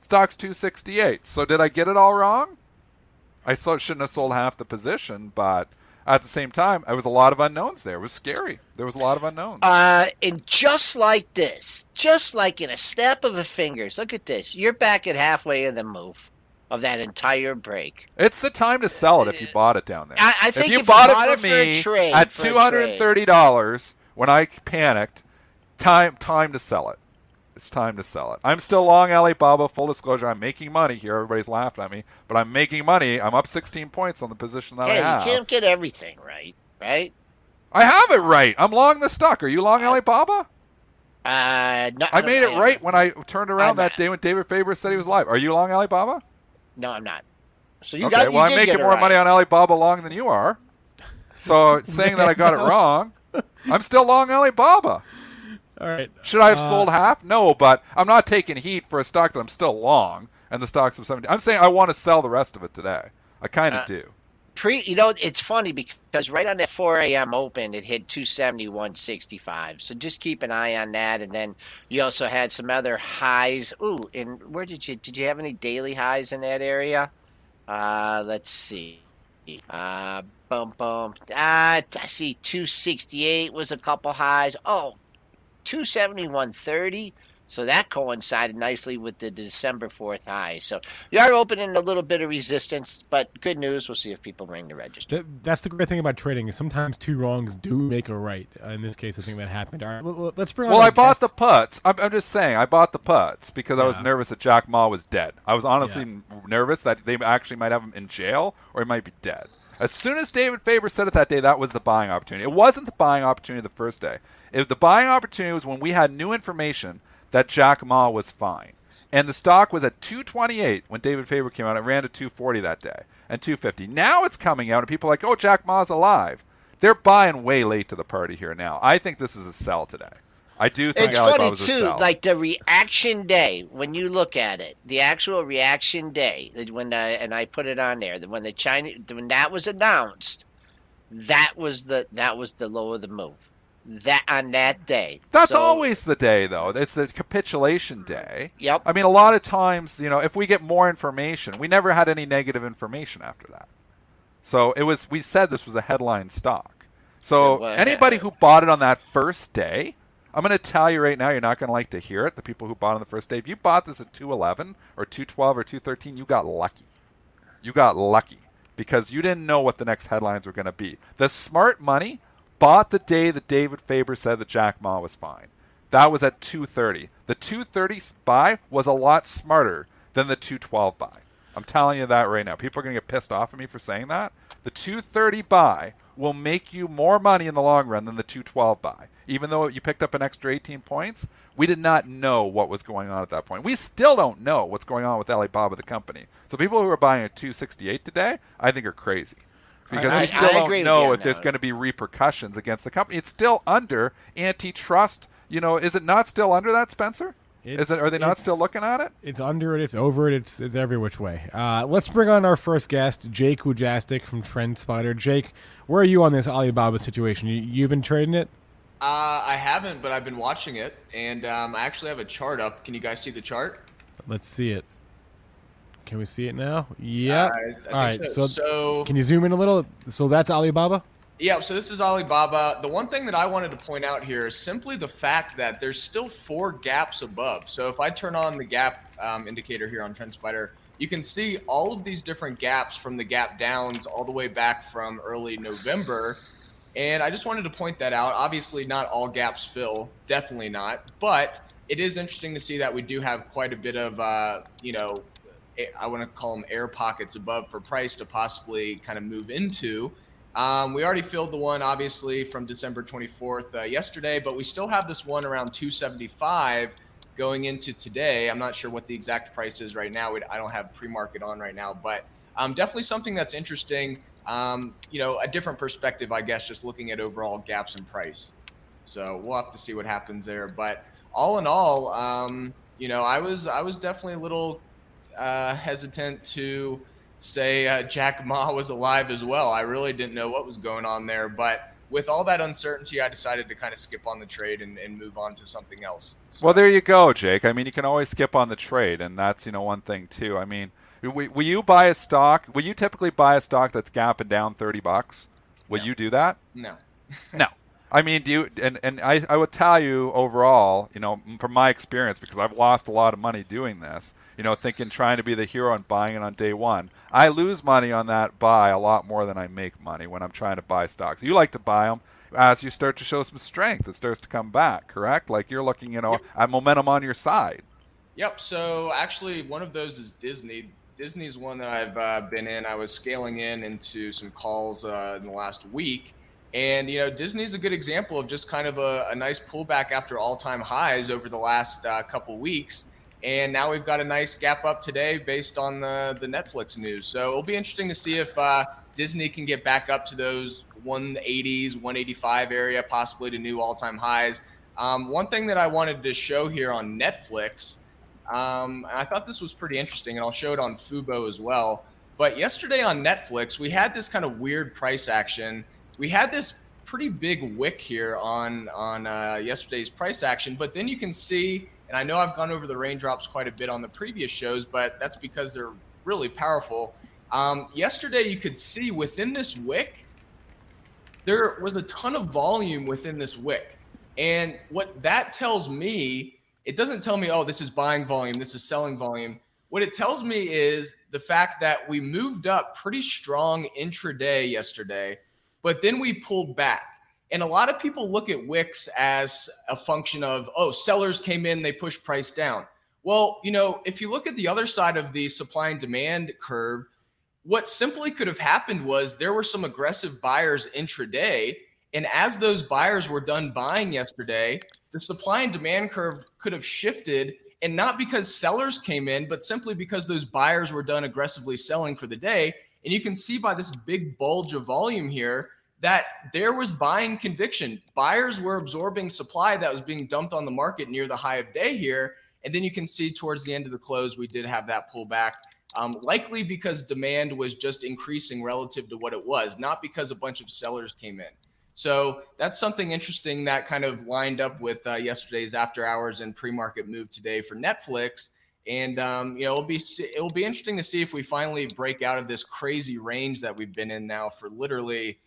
Speaker 3: Stock's 268. So did I get it all wrong? I so, shouldn't have sold half the position, but at the same time, there was a lot of unknowns there. It was scary. There was a lot of unknowns.
Speaker 2: Uh, and just like this, just like in a snap of a fingers, look at this. You're back at halfway of the move of that entire break.
Speaker 3: it's the time to sell it if you bought it down there.
Speaker 2: I- I think
Speaker 3: if you
Speaker 2: if
Speaker 3: bought,
Speaker 2: bought
Speaker 3: it
Speaker 2: it
Speaker 3: from
Speaker 2: for a trade,
Speaker 3: at two hundred and thirty dollars when I panicked, time time to sell it. It's time to sell it. I'm still long Alibaba. Full disclosure, I'm making money here. Everybody's laughing at me, but I'm making money. I'm up 16 points on the position that
Speaker 2: Hey,
Speaker 3: I
Speaker 2: you can't get everything right, right?
Speaker 3: I have it right. I'm long the stock. Are you long Alibaba?
Speaker 2: Uh, no,
Speaker 3: I made it right when I turned around
Speaker 2: I'm
Speaker 3: that
Speaker 2: not.
Speaker 3: day when David Faber said he was live. Are you long Alibaba?
Speaker 2: No, I'm not. So you
Speaker 3: okay,
Speaker 2: got. you
Speaker 3: well, I'm making more
Speaker 2: right.
Speaker 3: money on Alibaba long than you are. So saying that I got it wrong, I'm still long Alibaba.
Speaker 1: All right.
Speaker 3: Should I have
Speaker 1: Uh,
Speaker 3: sold half? No, but I'm not taking heat for a stock that I'm still long, and the stock's of 70. I'm saying I want to sell the rest of it today. I kind of
Speaker 2: Uh,
Speaker 3: do.
Speaker 2: Pre, you know, it's funny because right on that 4 a.m. open, it hit 271.65. So just keep an eye on that. And then you also had some other highs. Ooh, and where did you did you have any daily highs in that area? Uh, let's see. Uh, bum bum. Ah, I see 268 was a couple highs. Oh, 271.30. So that coincided nicely with the December 4th high. So you are opening a little bit of resistance, but good news. We'll see if people ring the register.
Speaker 1: Th- that's the great thing about trading is sometimes two wrongs do make a right. Uh, in this case, I think that happened. All right, l- l- let's bring
Speaker 3: Well,
Speaker 1: our
Speaker 3: I bought
Speaker 1: guest.
Speaker 3: the puts. I'm, I'm just saying, I bought the puts because I was nervous that Jack Ma was dead. I was honestly
Speaker 1: Yeah.
Speaker 3: nervous that they actually might have him in jail or he might be dead. As soon as David Faber said it that day, that was the buying opportunity. It wasn't the buying opportunity the first day. If the buying opportunity was when we had new information that Jack Ma was fine. And the stock was at 228 when David Faber came out. It ran to 240 that day and 250. Now it's coming out, and people are like, oh, Jack Ma's alive. They're buying way late to the party here now. I think this is a sell today. I do think
Speaker 2: It's funny too, like the reaction day when you look at it, the actual reaction day when the, and I put it on there that when the China when that was announced, that was the that was the low of the move. That on that day.
Speaker 3: That's
Speaker 2: So-
Speaker 3: always the day, though. It's the capitulation day.
Speaker 2: Yep.
Speaker 3: I mean, a lot of times, you know, if we get more information, we never had any negative information after that. So it was. We said this was a headline stock. So
Speaker 2: was.
Speaker 3: anybody who bought it on that first day, I'm going to tell you right now, you're not going to like to hear it. The people who bought on the first day, if you bought this at 211 or 212 or 213, you got lucky. You got lucky because you didn't know what the next headlines were going to be. The smart money bought the day that David Faber said that Jack Ma was fine. That was at 230. The 230 buy was a lot smarter than the 212 buy. I'm telling you that right now. People are going to get pissed off at me for saying that. The 230 buy will make you more money in the long run than the 212 buy. Even though you picked up an extra 18 points, we did not know what was going on at that point. We still don't know what's going on with Alibaba, the company. So people who are buying at 268 today, I think are crazy because
Speaker 2: I-
Speaker 3: we still
Speaker 2: I
Speaker 3: don't
Speaker 2: agree
Speaker 3: know if
Speaker 2: on
Speaker 3: there's going to be repercussions against the company. It's still under antitrust. You know, is it not still under that, Spencer? is it? Are they not still looking at it?
Speaker 1: It's under it. It's over it. It's it's every which way. Uh, let's bring on our first guest, Jake Wujastyk from TrendSpider. Jake, where are you on this Alibaba situation? You, you've been trading it.
Speaker 4: Uh, I haven't, but I've been watching it, and um, I actually have a chart up. Can you guys see the chart?
Speaker 1: Let's see it. Can we see it now? Yeah.
Speaker 4: Uh, I- I think
Speaker 1: All right.
Speaker 4: so.
Speaker 1: So,
Speaker 4: So-
Speaker 1: can you zoom in a little? So that's Alibaba.
Speaker 4: Yeah, so this is Alibaba. The one thing that I wanted to point out here is simply the fact that there's still four gaps above. So if I turn on the gap um, indicator here on TrendSpider, you can see all of these different gaps from the gap downs all the way back from early November. And I just wanted to point that out. Obviously, not all gaps fill, definitely not. But it is interesting to see that we do have quite a bit of, uh, you know, I want to call them air pockets above for price to possibly kind of move into. Um, we already filled the one, obviously, from December 24th uh, yesterday, but we still have this one around 275 going into today. I'm not sure what the exact price is right now. I don't have pre-market on right now, but um, definitely something that's interesting. Um, you know, a different perspective, I guess, just looking at overall gaps in price. So we'll have to see what happens there. But all in all, um, you know, I was I was definitely a little uh, hesitant to say uh, Jack Ma was alive as well. I really didn't know what was going on there, but with all that uncertainty, I decided to kind of skip on the trade and, and move on to something else. So,
Speaker 3: Well, there you go, Jake. I mean, you can always skip on the trade, and that's you know one thing too. I mean, will, will you buy a stock? Will you typically buy a stock that's gapping down thirty bucks? Will
Speaker 4: No.
Speaker 3: you do that?
Speaker 4: no,
Speaker 3: No. I mean, do you? And and I I would tell you overall, you know, from my experience, because I've lost a lot of money doing this. You know, thinking trying to be the hero and buying it on day one. I lose money on that buy a lot more than I make money when I'm trying to buy stocks. You like to buy them as you start to show some strength. It starts to come back, correct? Like you're looking, you know, at momentum on your side.
Speaker 4: Yep. So actually, one of those is Disney. Disney's one that I've uh, been in. I was scaling in into some calls uh, in the last week, and you know, Disney's a good example of just kind of a, a nice pullback after all-time highs over the last uh, couple weeks. And now we've got a nice gap up today based on the, the Netflix news. So it'll be interesting to see if uh, Disney can get back up to those 180s, 185 area, possibly to new all-time highs. Um, one thing that I wanted to show here on Netflix, um, I thought this was pretty interesting, and I'll show it on Fubo as well. But yesterday on Netflix, we had this kind of weird price action. We had this pretty big wick here on on uh, yesterday's price action, but then you can see, and I know I've gone over the raindrops quite a bit on the previous shows, but that's because they're really powerful. Um, yesterday, you could see within this wick, there was a ton of volume within this wick. And what that tells me, it doesn't tell me, oh, this is buying volume, this is selling volume. What it tells me is the fact that we moved up pretty strong intraday yesterday, but then we pulled back. And a lot of people look at wicks as a function of, oh, sellers came in, they pushed price down. Well, you know, if you look at the other side of the supply and demand curve, what simply could have happened was there were some aggressive buyers intraday. And as those buyers were done buying yesterday, the supply and demand curve could have shifted. And not because sellers came in, but simply because those buyers were done aggressively selling for the day. And you can see by this big bulge of volume here that there was buying conviction. Buyers were absorbing supply that was being dumped on the market near the high of day here. And then you can see towards the end of the close, we did have that pullback um, likely because demand was just increasing relative to what it was, not because a bunch of sellers came in. So that's something interesting that kind of lined up with uh, yesterday's after hours and pre-market move today for Netflix. And um, you know, it'll be it'll be interesting to see if we finally break out of this crazy range that we've been in now for literally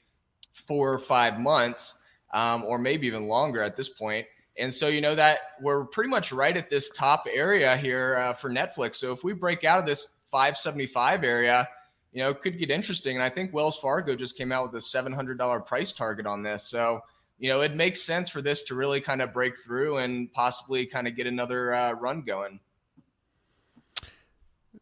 Speaker 4: four or five months, um, or maybe even longer at this point. And so, you know, that we're pretty much right at this top area here uh, for Netflix. So if we break out of this 575 area, you know, it could get interesting. And I think Wells Fargo just came out with a $700 price target on this. So, you know, it makes sense for this to really kind of break through and possibly kind of get another uh, run going.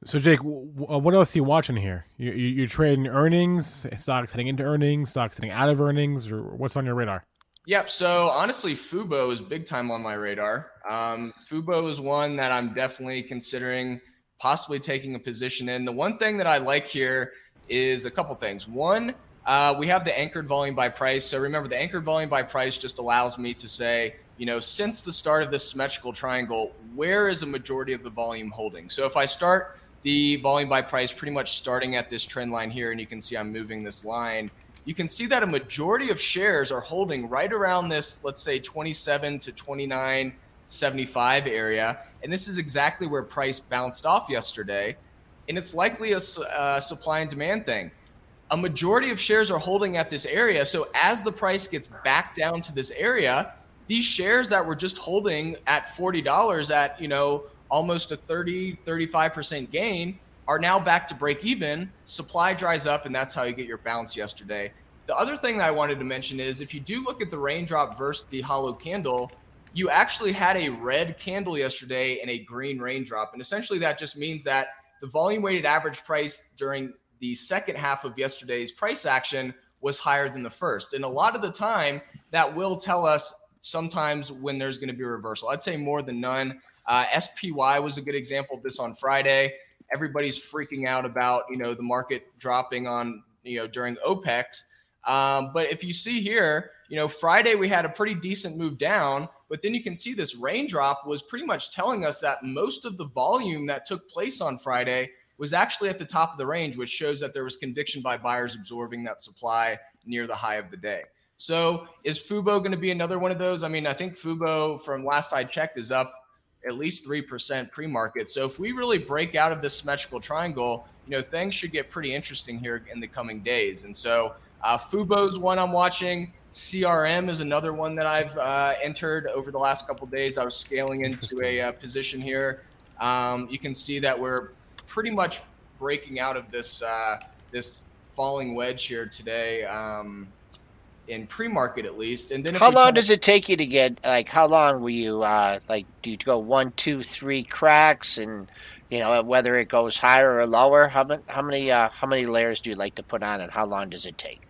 Speaker 1: So, Jake, uh, what else are you watching here? You, you, you're trading earnings, stocks heading into earnings, stocks heading out of earnings, or what's on your radar?
Speaker 4: Yep. So honestly, Fubo is big time on my radar. Um, Fubo is one that I'm definitely considering possibly taking a position in. The one thing that I like here is a couple things. One, uh, we have the anchored volume by price. So remember, the anchored volume by price just allows me to say, you know, since the start of this symmetrical triangle, where is a majority of the volume holding? So if I start the volume by price pretty much starting at this trend line here, and you can see I'm moving this line, you can see that a majority of shares are holding right around this, let's say 27 to 29 75 area. And this is exactly where price bounced off yesterday. And it's likely a uh, supply and demand thing. A majority of shares are holding at this area. So as the price gets back down to this area, these shares that were just holding at $40 at, you know, almost a 30, 35% gain are now back to break even. Supply dries up, and that's how you get your bounce yesterday. The other thing that I wanted to mention is if you do look at the raindrop versus the hollow candle, you actually had a red candle yesterday and a green raindrop. And essentially, that just means that the volume weighted average price during the second half of yesterday's price action was higher than the first. And a lot of the time, that will tell us sometimes when there's going to be a reversal. I'd say more than none. Uh, SPY was a good example of this on Friday. Everybody's freaking out about you know the market dropping on you know during OPEX. Um, but if you see here, you know Friday we had a pretty decent move down but then you can see this raindrop was pretty much telling us that most of the volume that took place on Friday was actually at the top of the range, which shows that there was conviction by buyers absorbing that supply near the high of the day. So is Fubo going to be another one of those? I mean, I think Fubo, from last I checked, is up at least 3% pre-market. So if we really break out of this symmetrical triangle, you know, things should get pretty interesting here in the coming days. And so uh, Fubo's one I'm watching. CRM is another one that I've uh, entered over the last couple days. I was scaling into a uh, position here. Um, you can see that we're pretty much breaking out of this uh, this falling wedge here today. Um, in pre-market at least, and then
Speaker 2: how long does it take you to get like? How long will you uh, like? Do you go one, two, three cracks, and you know whether it goes higher or lower? How many how many uh, how many layers do you like to put on, and how long does it take?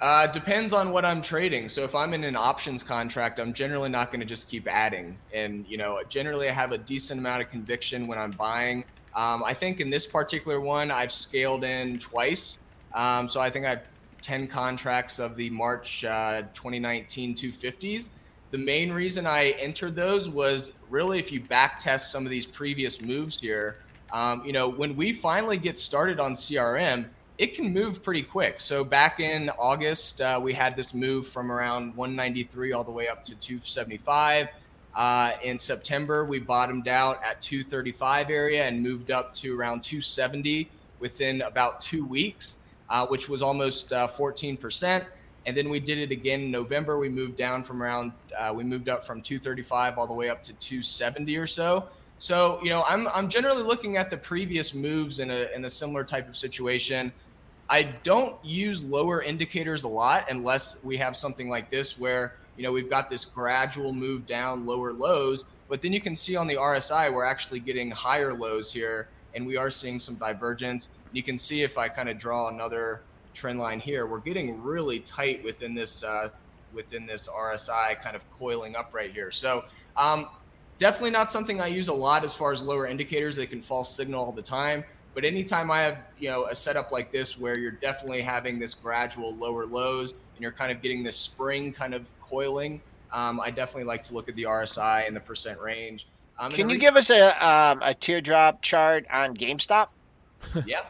Speaker 4: Uh, depends on what I'm trading. So if I'm in an options contract, I'm generally not going to just keep adding. And you know, generally I have a decent amount of conviction when I'm buying. Um, I think in this particular one, I've scaled in twice. Um, so I think I have 10 contracts of the March uh, 2019 250s. The main reason I entered those was really if you back test some of these previous moves here. Um, you know, when we finally get started on CRM, it can move pretty quick. So back in August, uh, we had this move from around 193 all the way up to 275. Uh, in September, we bottomed out at 235 area and moved up to around 270 within about two weeks, uh, which was almost uh, 14%. And then we did it again in November. We moved down from around, uh, we moved up from 235 all the way up to 270 or so. So, you know, I'm, I'm generally looking at the previous moves in a, in a similar type of situation. I don't use lower indicators a lot unless we have something like this where, you know, we've got this gradual move down, lower lows. But then you can see on the RSI, we're actually getting higher lows here and we are seeing some divergence. You can see if I kind of draw another trend line here, we're getting really tight within this uh, within this RSI kind of coiling up right here. So um, Definitely not something I use a lot as far as lower indicators. They can false signal all the time. But anytime I have, you know, a setup like this where you're definitely having this gradual lower lows and you're kind of getting this spring kind of coiling, um, I definitely like to look at the RSI and the percent range. Um,
Speaker 2: Can you re- give us a um, a teardrop chart on GameStop?
Speaker 4: Yeah.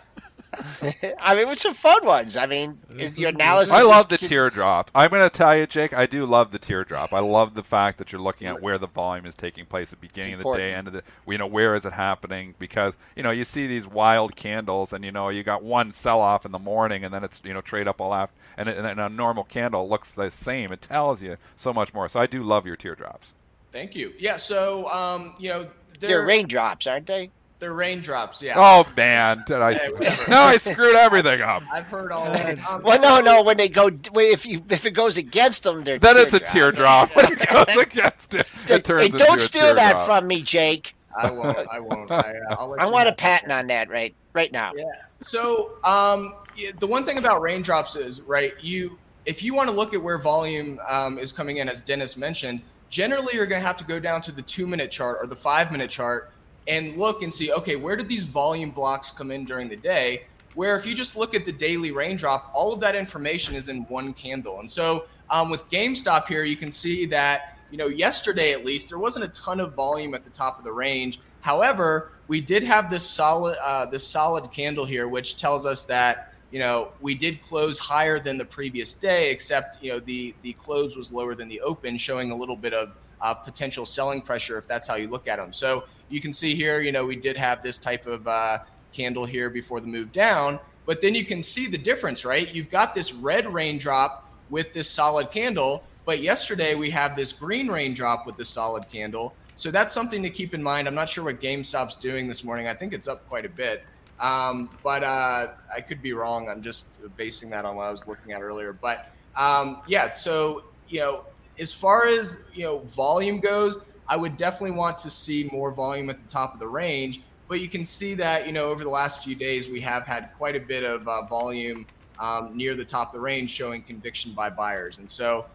Speaker 2: I mean, with some fun ones. I mean, is your analysis?
Speaker 3: I love the teardrop. I'm going to tell you, Jake. I do love the teardrop. I love the fact that you're looking at where the volume is taking place at the beginning of the day, end of the. You know, where is it happening? Because you know, you see these wild candles, and you know, you got one sell off in the morning, and then it's you know trade up all after, and, and a normal candle looks the same. It tells you so much more. So I do love your teardrops.
Speaker 4: Thank you. Yeah. So um, you know,
Speaker 2: they're, they're raindrops, aren't they?
Speaker 4: They're raindrops, yeah.
Speaker 3: Oh man, did I? no, I screwed everything up.
Speaker 4: I've heard all that.
Speaker 2: Um, well, no, no. When they go, if you if it goes against them, they're
Speaker 3: then it's a teardrop. when it goes against it, it turns
Speaker 2: hey, don't steal that from me, Jake.
Speaker 4: I won't. I won't. I, uh, I'll let
Speaker 2: I want a patent on that right right now.
Speaker 4: Yeah. So um, the one thing about raindrops is right. You if you want to look at where volume um, is coming in, as Dennis mentioned, generally you're going to have to go down to the two minute chart or the five minute chart and look and see. Okay, where did these volume blocks come in during the day? Where if you just look at the daily raindrop, all of that information is in one candle. And so um, with GameStop here, you can see that you know yesterday at least there wasn't a ton of volume at the top of the range. However, we did have this solid uh, this solid candle here, which tells us that you know we did close higher than the previous day, except you know the the close was lower than the open, showing a little bit of uh, potential selling pressure if that's how you look at them. So you can see here, you know, we did have this type of uh, candle here before the move down, but then you can see the difference, right? You've got this red raindrop with this solid candle, but yesterday we have this green raindrop with the solid candle. So that's something to keep in mind. I'm not sure what GameStop's doing this morning. I think it's up quite a bit. Um, but uh, I could be wrong. I'm just basing that on what I was looking at earlier. But um, yeah, so you know, as far as you know, volume goes, I would definitely want to see more volume at the top of the range. But you can see that you know over the last few days we have had quite a bit of uh, volume um, near the top of the range, showing conviction by buyers. And so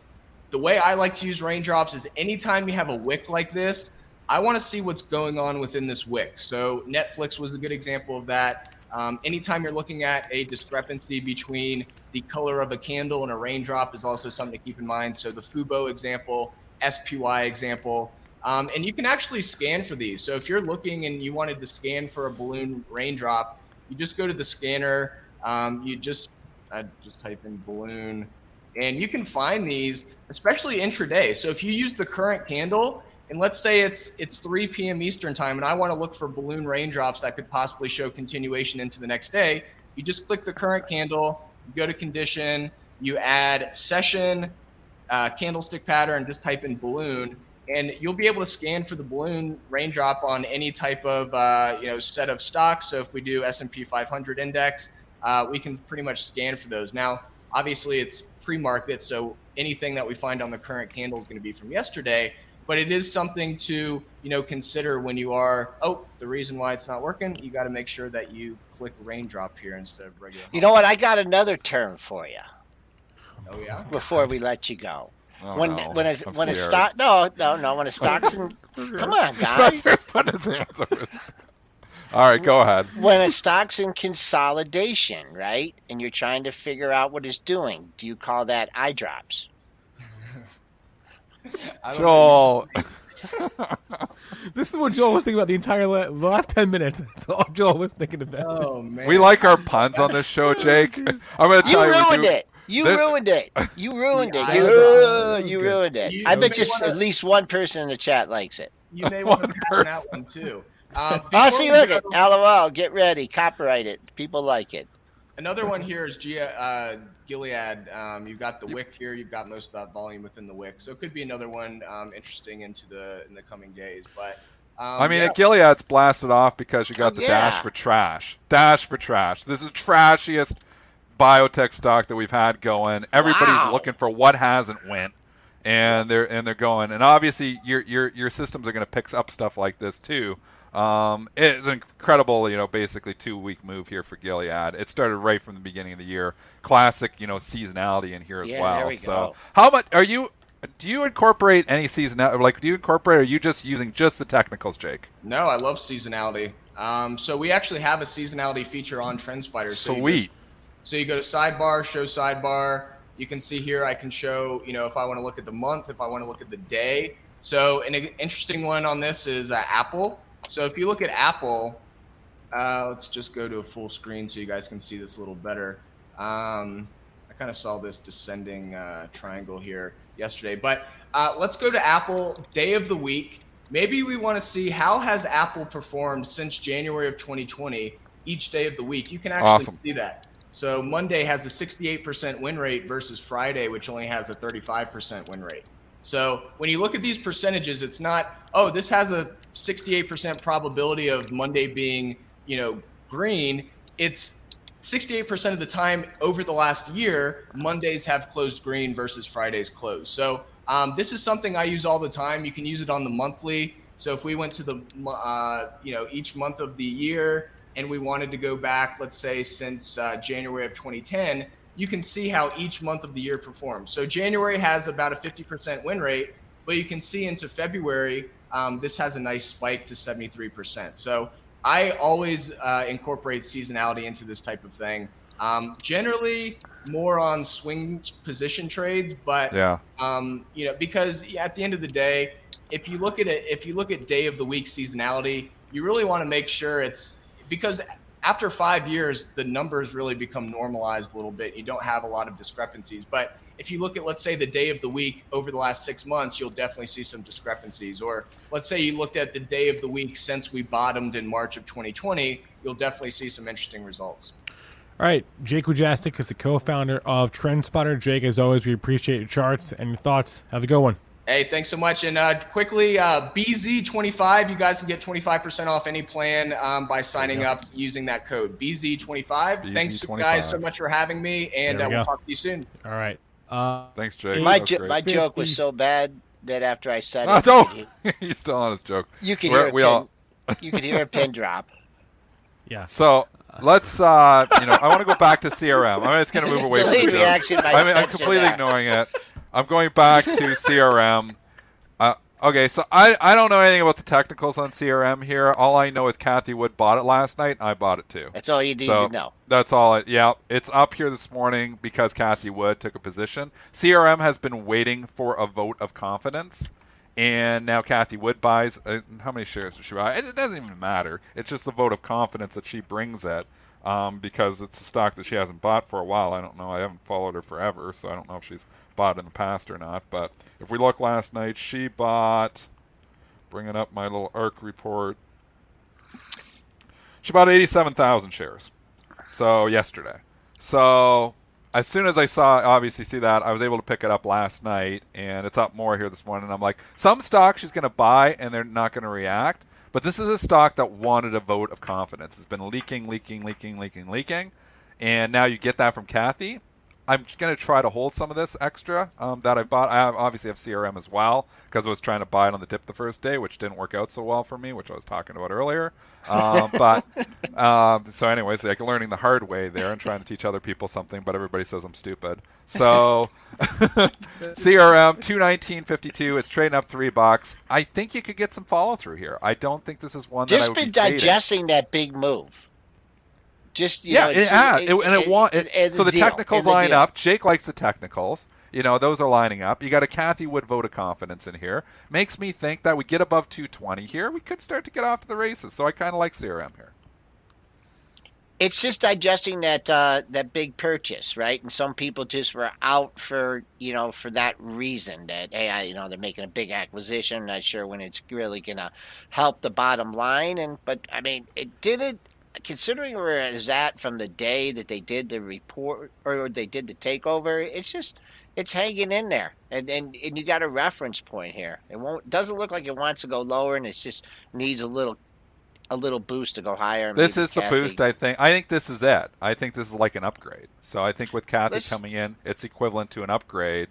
Speaker 4: the way I like to use raindrops is anytime you have a wick like this, I want to see what's going on within this wick. So Netflix was a good example of that. Um, anytime you're looking at a discrepancy between the color of a candle and a raindrop is also something to keep in mind. So the Fubo example, SPY example, um, and you can actually scan for these. So if you're looking and you wanted to scan for a balloon raindrop, you just go to the scanner. Um, you just I just type in balloon, and you can find these, especially intraday. So if you use the current candle, and let's say it's it's 3 p.m. Eastern time, and I want to look for balloon raindrops that could possibly show continuation into the next day, you just click the current candle, you go to condition, you add session, uh, candlestick pattern, just type in balloon, and you'll be able to scan for the balloon raindrop on any type of uh, you know set of stocks. So if we do S&P 500 index, uh, we can pretty much scan for those. Now, obviously, it's pre-market, so anything that we find on the current candle is going to be from yesterday. But it is something to you know consider when you are. Oh, the reason why it's not working, you got to make sure that you click raindrop here instead of regular.
Speaker 2: You know what? I got another term for you
Speaker 4: Oh yeah.
Speaker 2: before we let you go.
Speaker 3: Oh,
Speaker 2: when
Speaker 3: no.
Speaker 2: when a
Speaker 3: I'm
Speaker 2: when a stock no no no when a stock's in come on
Speaker 3: Spencer
Speaker 2: guys
Speaker 3: put his hands over his- All right, go ahead.
Speaker 2: when a stock's in consolidation right and you're trying to figure out what it's doing do you call that eye drops
Speaker 4: I don't know.
Speaker 3: Joel.
Speaker 1: This is what Joel was thinking about the entire la- the last ten minutes. That's all Joel was thinking about.
Speaker 4: Oh man.
Speaker 3: We like our puns on this show, Jake. I'm going to
Speaker 2: you
Speaker 3: tell you. we
Speaker 2: ruined
Speaker 3: do-
Speaker 2: it you
Speaker 3: This-
Speaker 2: ruined it you ruined it
Speaker 4: eye
Speaker 2: you,
Speaker 4: drops.
Speaker 2: you ruined it
Speaker 4: You-
Speaker 2: I bet
Speaker 4: may
Speaker 2: you s-
Speaker 4: wanna-
Speaker 2: at least one person in the chat likes it
Speaker 4: You may want to
Speaker 3: One
Speaker 4: patent that one too. Um,
Speaker 2: oh
Speaker 4: before
Speaker 2: see
Speaker 4: we
Speaker 2: look
Speaker 4: go-
Speaker 2: at lol get ready copyright it people like it
Speaker 4: Another one here is Gia, uh, Gilead. Um, you've got the wick here. You've got most of that volume within the wick, so it could be another one um, interesting into the in the coming days. But um,
Speaker 3: I mean,
Speaker 4: yeah.
Speaker 3: at Gilead's blasted off because you got
Speaker 2: Oh,
Speaker 3: the
Speaker 2: yeah.
Speaker 3: dash for trash. Dash for trash. This is the trashiest biotech stock that we've had going. Everybody's
Speaker 2: Wow.
Speaker 3: looking for what hasn't went, and they're and they're going. And obviously, your your your systems are going to pick up stuff like this too. Um, it's an incredible, you know, basically two week move here for Gilead. It started right from the beginning of the year. Classic, you know, seasonality in here as
Speaker 2: Yeah,
Speaker 3: well.
Speaker 2: there we
Speaker 3: so,
Speaker 2: go.
Speaker 3: how much are you? Do you incorporate any seasonality? Like, do you incorporate? Or are you just using just the technicals, Jake?
Speaker 4: no, I love seasonality. Um, so we actually have a seasonality feature on TrendSpider. So you
Speaker 3: Sweet.
Speaker 4: just- so you go to sidebar, show sidebar. You can see here I can show, you know, if I want to look at the month, if I want to look at the day. So an interesting one on this is uh, Apple. So if you look at Apple, uh, let's just go to a full screen so you guys can see this a little better. Um, I kind of saw this descending uh, triangle here yesterday, but uh, let's go to Apple day of the week. Maybe we want to see how has Apple performed since January of 2020 each day of the week. You can actually
Speaker 3: Awesome.
Speaker 4: see that. So Monday has a 68% win rate versus Friday, which only has a 35% win rate. So when you look at these percentages, it's not, oh, this has a 68% probability of Monday being, you know, green. It's 68% of the time over the last year, Mondays have closed green versus Fridays closed. So um, this is something I use all the time. You can use it on the monthly. So if we went to the, uh, you know, each month of the year and we wanted to go back, let's say since uh, January of 2010, you can see how each month of the year performs. So January has about a 50% win rate, but you can see into February, um, this has a nice spike to 73%. So I always uh, incorporate seasonality into this type of thing. Um, generally, more on swing position trades, but
Speaker 3: Yeah.
Speaker 4: um, you know, because at the end of the day, if you look at it, if you look at day of the week seasonality, you really want to make sure it's because after five years, the numbers really become normalized a little bit. You don't have a lot of discrepancies. But if you look at, let's say, the day of the week over the last six months, you'll definitely see some discrepancies. Or let's say you looked at the day of the week since we bottomed in March of 2020, you'll definitely see some interesting results.
Speaker 1: All right, Jake Wujastyk is the co-founder of TrendSpider. Jake, as always, we appreciate your charts and your thoughts. Have a good one.
Speaker 4: Hey, thanks so much. And uh, quickly, uh, BZ25, you guys can get 25% off any plan um, by signing up using that code BZ25. Thanks,
Speaker 3: BZ25.
Speaker 4: guys, so much for having me, and
Speaker 1: There
Speaker 4: uh,
Speaker 1: we
Speaker 4: we'll talk to you soon.
Speaker 1: All right. Uh,
Speaker 3: Thanks, Jake.
Speaker 2: My, jo-
Speaker 3: great.
Speaker 2: my joke was so bad that after I said
Speaker 3: Oh,
Speaker 2: it,
Speaker 3: don't.
Speaker 2: you,
Speaker 3: He's still on his joke.
Speaker 2: you could
Speaker 3: We're-
Speaker 2: hear a
Speaker 3: we
Speaker 2: pin,
Speaker 3: all-
Speaker 2: you could hear a pin drop.
Speaker 1: yeah.
Speaker 3: So let's, uh, you know, I want to go back to CRM. I'm just going to move away from the joke.
Speaker 2: reaction
Speaker 3: I mean, I'm completely
Speaker 2: there.
Speaker 3: ignoring it. I'm going back to CRM. Uh, okay, so I, I don't know anything about the technicals on CRM here. All I know is Cathie Wood bought it last night. and I bought it too.
Speaker 2: That's all you need
Speaker 3: So
Speaker 2: to know.
Speaker 3: that's all. It, yeah, it's up here this morning because Cathie Wood took a position. CRM has been waiting for a vote of confidence, and now Cathie Wood buys. Uh, how many shares does she buy? It, it doesn't even matter. It's just the vote of confidence that she brings it. Um, because it's a stock that she hasn't bought for a while. I don't know. I haven't followed her forever, so I don't know if she's bought in the past or not. But if we look last night, she bought. Bringing up my little ARC report. She bought 87,000 shares. So yesterday. So as soon as I saw, obviously see that, I was able to pick it up last night, and it's up more here this morning. I'm like, some stocks she's going to buy, and they're not going to react. But this is a stock that wanted a vote of confidence. It's been leaking, leaking, leaking, leaking, leaking, and now you get that from Cathie. I'm going to try to hold some of this extra um, that I bought. I obviously have CRM as well because I was trying to buy it on the dip the first day, which didn't work out so well for me, which I was talking about earlier. Um, but um, so, anyways, like learning the hard way there and trying to teach other people something, but everybody says I'm stupid. So CRM two nineteen fifty two. It's trading up three bucks. I think you could get some follow through here. I don't think this is one that I
Speaker 2: Just
Speaker 3: would
Speaker 2: been
Speaker 3: be fading.
Speaker 2: digesting that big move. Just you
Speaker 3: yeah,
Speaker 2: know,
Speaker 3: it, yeah,
Speaker 2: it-
Speaker 3: it, and it,
Speaker 2: it- it-
Speaker 3: it, so the
Speaker 2: deal,
Speaker 3: technicals
Speaker 2: the
Speaker 3: line
Speaker 2: deal.
Speaker 3: up. Jake likes the technicals. You know, those are lining up. You got a Cathie Wood vote of confidence in here. Makes me think that we get above 220 here, we could start to get off to the races. So I kind of like CRM here.
Speaker 2: It's just digesting that uh, that big purchase, right? And some people just were out for you know for that reason that hey, I, you know, they're making a big acquisition. I'm Not sure when it's really gonna help the bottom line. And but I mean, it didn't. Considering where it is at from the day that they did the report or they did the takeover, it's just it's hanging in there, and and, and you got a reference point here. It won't doesn't look like it wants to go lower, and it just needs a little a little boost to go higher.
Speaker 3: This is the boost, I think. I think this is it. I think this is like an upgrade. So I think with Cathie
Speaker 2: Let's-
Speaker 3: coming in, it's equivalent to an upgrade.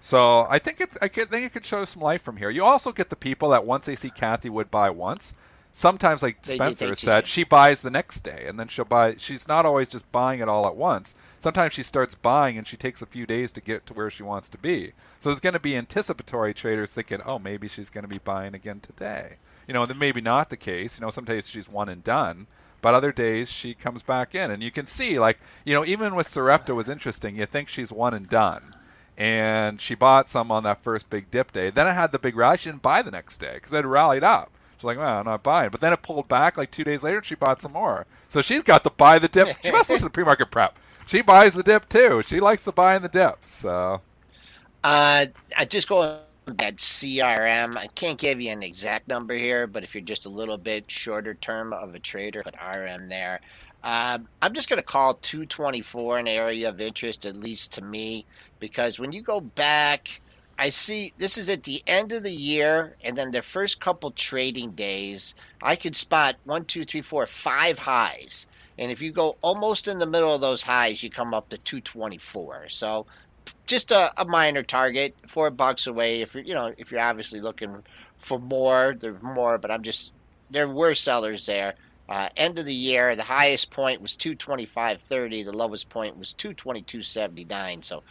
Speaker 3: So I think it's. I think it could show some life from here. You also get the people that once they see Cathie Wood buy once. Sometimes, like
Speaker 2: They-
Speaker 3: Spencer said, she buys the next day, and then she'll buy. She's not always just buying it all at once. Sometimes she starts buying, and she takes a few days to get to where she wants to be. So there's going to be anticipatory traders thinking, oh, maybe she's going to be buying again today. You know, then maybe not the case. You know, some days she's one and done. But other days she comes back in, and you can see, like, you know, even with Sarepta was interesting. You think she's one and done, and she bought some on that first big dip day. Then it had the big rally. She didn't buy the next day because it rallied up. She's like, well, I'm not buying. But then it pulled back like two days later, and she bought some more. So she's got to buy the dip. She must listen to pre-market prep. She buys the dip too. She likes to buy in the dip. So
Speaker 2: Uh, I just go that CRM. I can't give you an exact number here, but if you're just a little bit shorter term of a trader, put RM there. Um, I'm just going to call 224 an area of interest, at least to me, because when you go back, I see this is at the end of the year, and then the first couple trading days, I could spot one, two, three, four, five highs. And if you go almost in the middle of those highs, you come up to 224. So just a, a minor target, four bucks away. If you're, you know, if you're obviously looking for more, there's more, but I'm just there were sellers there. Uh, end of the year, the highest point was 225.30. The lowest point was 222.79. So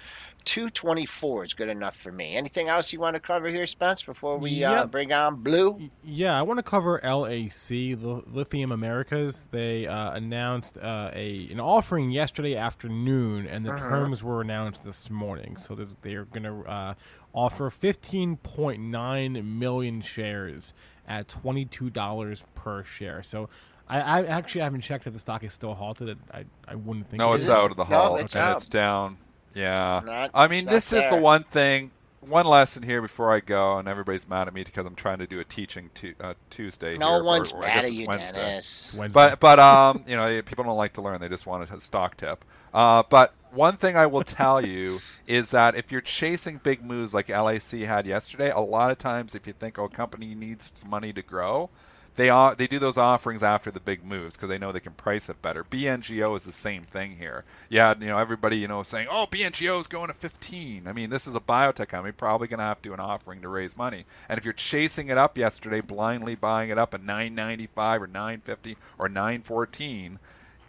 Speaker 2: 224 is good enough for me. Anything else you want to cover here, Spence, before we uh, bring on Blu?
Speaker 1: Yeah, I want to cover LAC, Lithium Americas. They uh, announced uh, a an offering yesterday afternoon, and the
Speaker 2: Uh-huh.
Speaker 1: terms were announced this morning. So they're going to uh, offer 15.9 million shares at $22 per share. So I, I actually haven't checked if the stock is still halted. I, I wouldn't think
Speaker 3: No, it's
Speaker 1: is.
Speaker 3: out of the
Speaker 2: No,
Speaker 3: halt
Speaker 2: it's
Speaker 3: and
Speaker 2: out.
Speaker 3: it's down. Yeah.
Speaker 2: Not-
Speaker 3: I mean, this is the one thing, one lesson here before I go, and everybody's mad at me because I'm trying to do a teaching tu- uh, Tuesday.
Speaker 2: No
Speaker 3: here, or-
Speaker 2: one's
Speaker 3: or I
Speaker 2: mad
Speaker 3: guess
Speaker 2: at
Speaker 3: it's
Speaker 2: you,
Speaker 3: Wednesday.
Speaker 2: Dennis.
Speaker 1: Wednesday.
Speaker 3: But but um, you know, people don't like to learn; they just want a stock tip. Uh, but one thing I will tell you is that if you're chasing big moves like LAC had yesterday, a lot of times if you think oh, a company needs money to grow, they are they do those offerings after the big moves because they know they can price it better. BNGO is the same thing here. Yeah, you know everybody you know saying oh BNGO is going to 15. I mean this is a biotech company probably going to have to do an offering to raise money. And if you're chasing it up yesterday, blindly buying it up at 9.95 or 9.50 or 9.14.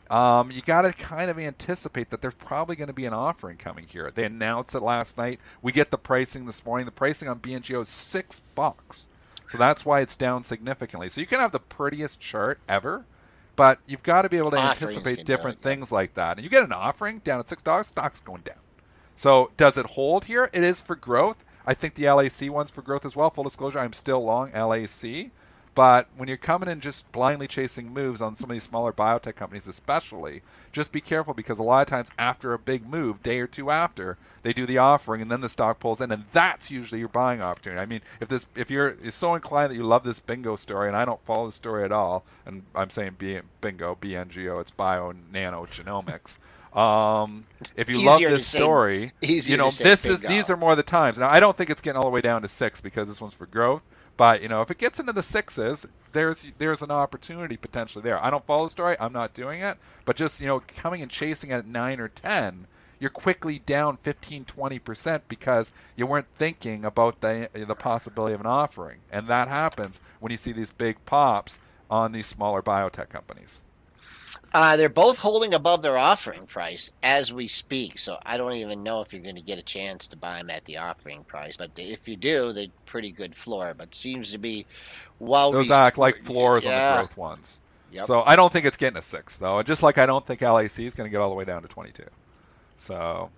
Speaker 3: Um, you got to kind of anticipate that there's probably going to be an offering coming here. They announced it last night. We get the pricing this morning. The pricing on BNGO is six bucks, so that's why it's down significantly. So you can have the prettiest chart ever, but you've got to be able to
Speaker 2: Offerings
Speaker 3: anticipate different
Speaker 2: yeah.
Speaker 3: things like that. And you get an offering down at six dollars, stock's going down. So does it hold here? It is for growth. I think the LAC one's for growth as well. Full disclosure, I'm still long LAC. But when you're coming in just blindly chasing moves on some of these smaller biotech companies, especially, just be careful because a lot of times after a big move, day or two after, they do the offering and then the stock pulls in, and that's usually your buying opportunity. I mean, if this, if you're, you're so inclined that you love this bingo story, and I don't follow the story at all, and I'm saying B, bingo, BNGO, it's bio nano genomics. Um, if you love
Speaker 2: Easier to
Speaker 3: this
Speaker 2: say-
Speaker 3: story, you know this is
Speaker 2: bingo.
Speaker 3: these are more the times. Now I don't think it's getting all the way down to six because this one's for growth. But you know, if it gets into the sixes, there's there's an opportunity potentially there. I don't follow the story. I'm not doing it. But just you know, coming and chasing at nine or ten, you're quickly down 15, 20 percent because you weren't thinking about the the possibility of an offering, and that happens when you see these big pops on these smaller biotech companies.
Speaker 2: Uh, they're both holding above their offering price as we speak, so I don't even know if you're going to get a chance to buy them at the offering price. But if you do, they're pretty good floor. But seems to be well.
Speaker 3: Those act like floors on the growth ones.
Speaker 2: Yep.
Speaker 3: So I don't think it's getting a six though. Just like I don't think LAC is going to get all the way down to 22. So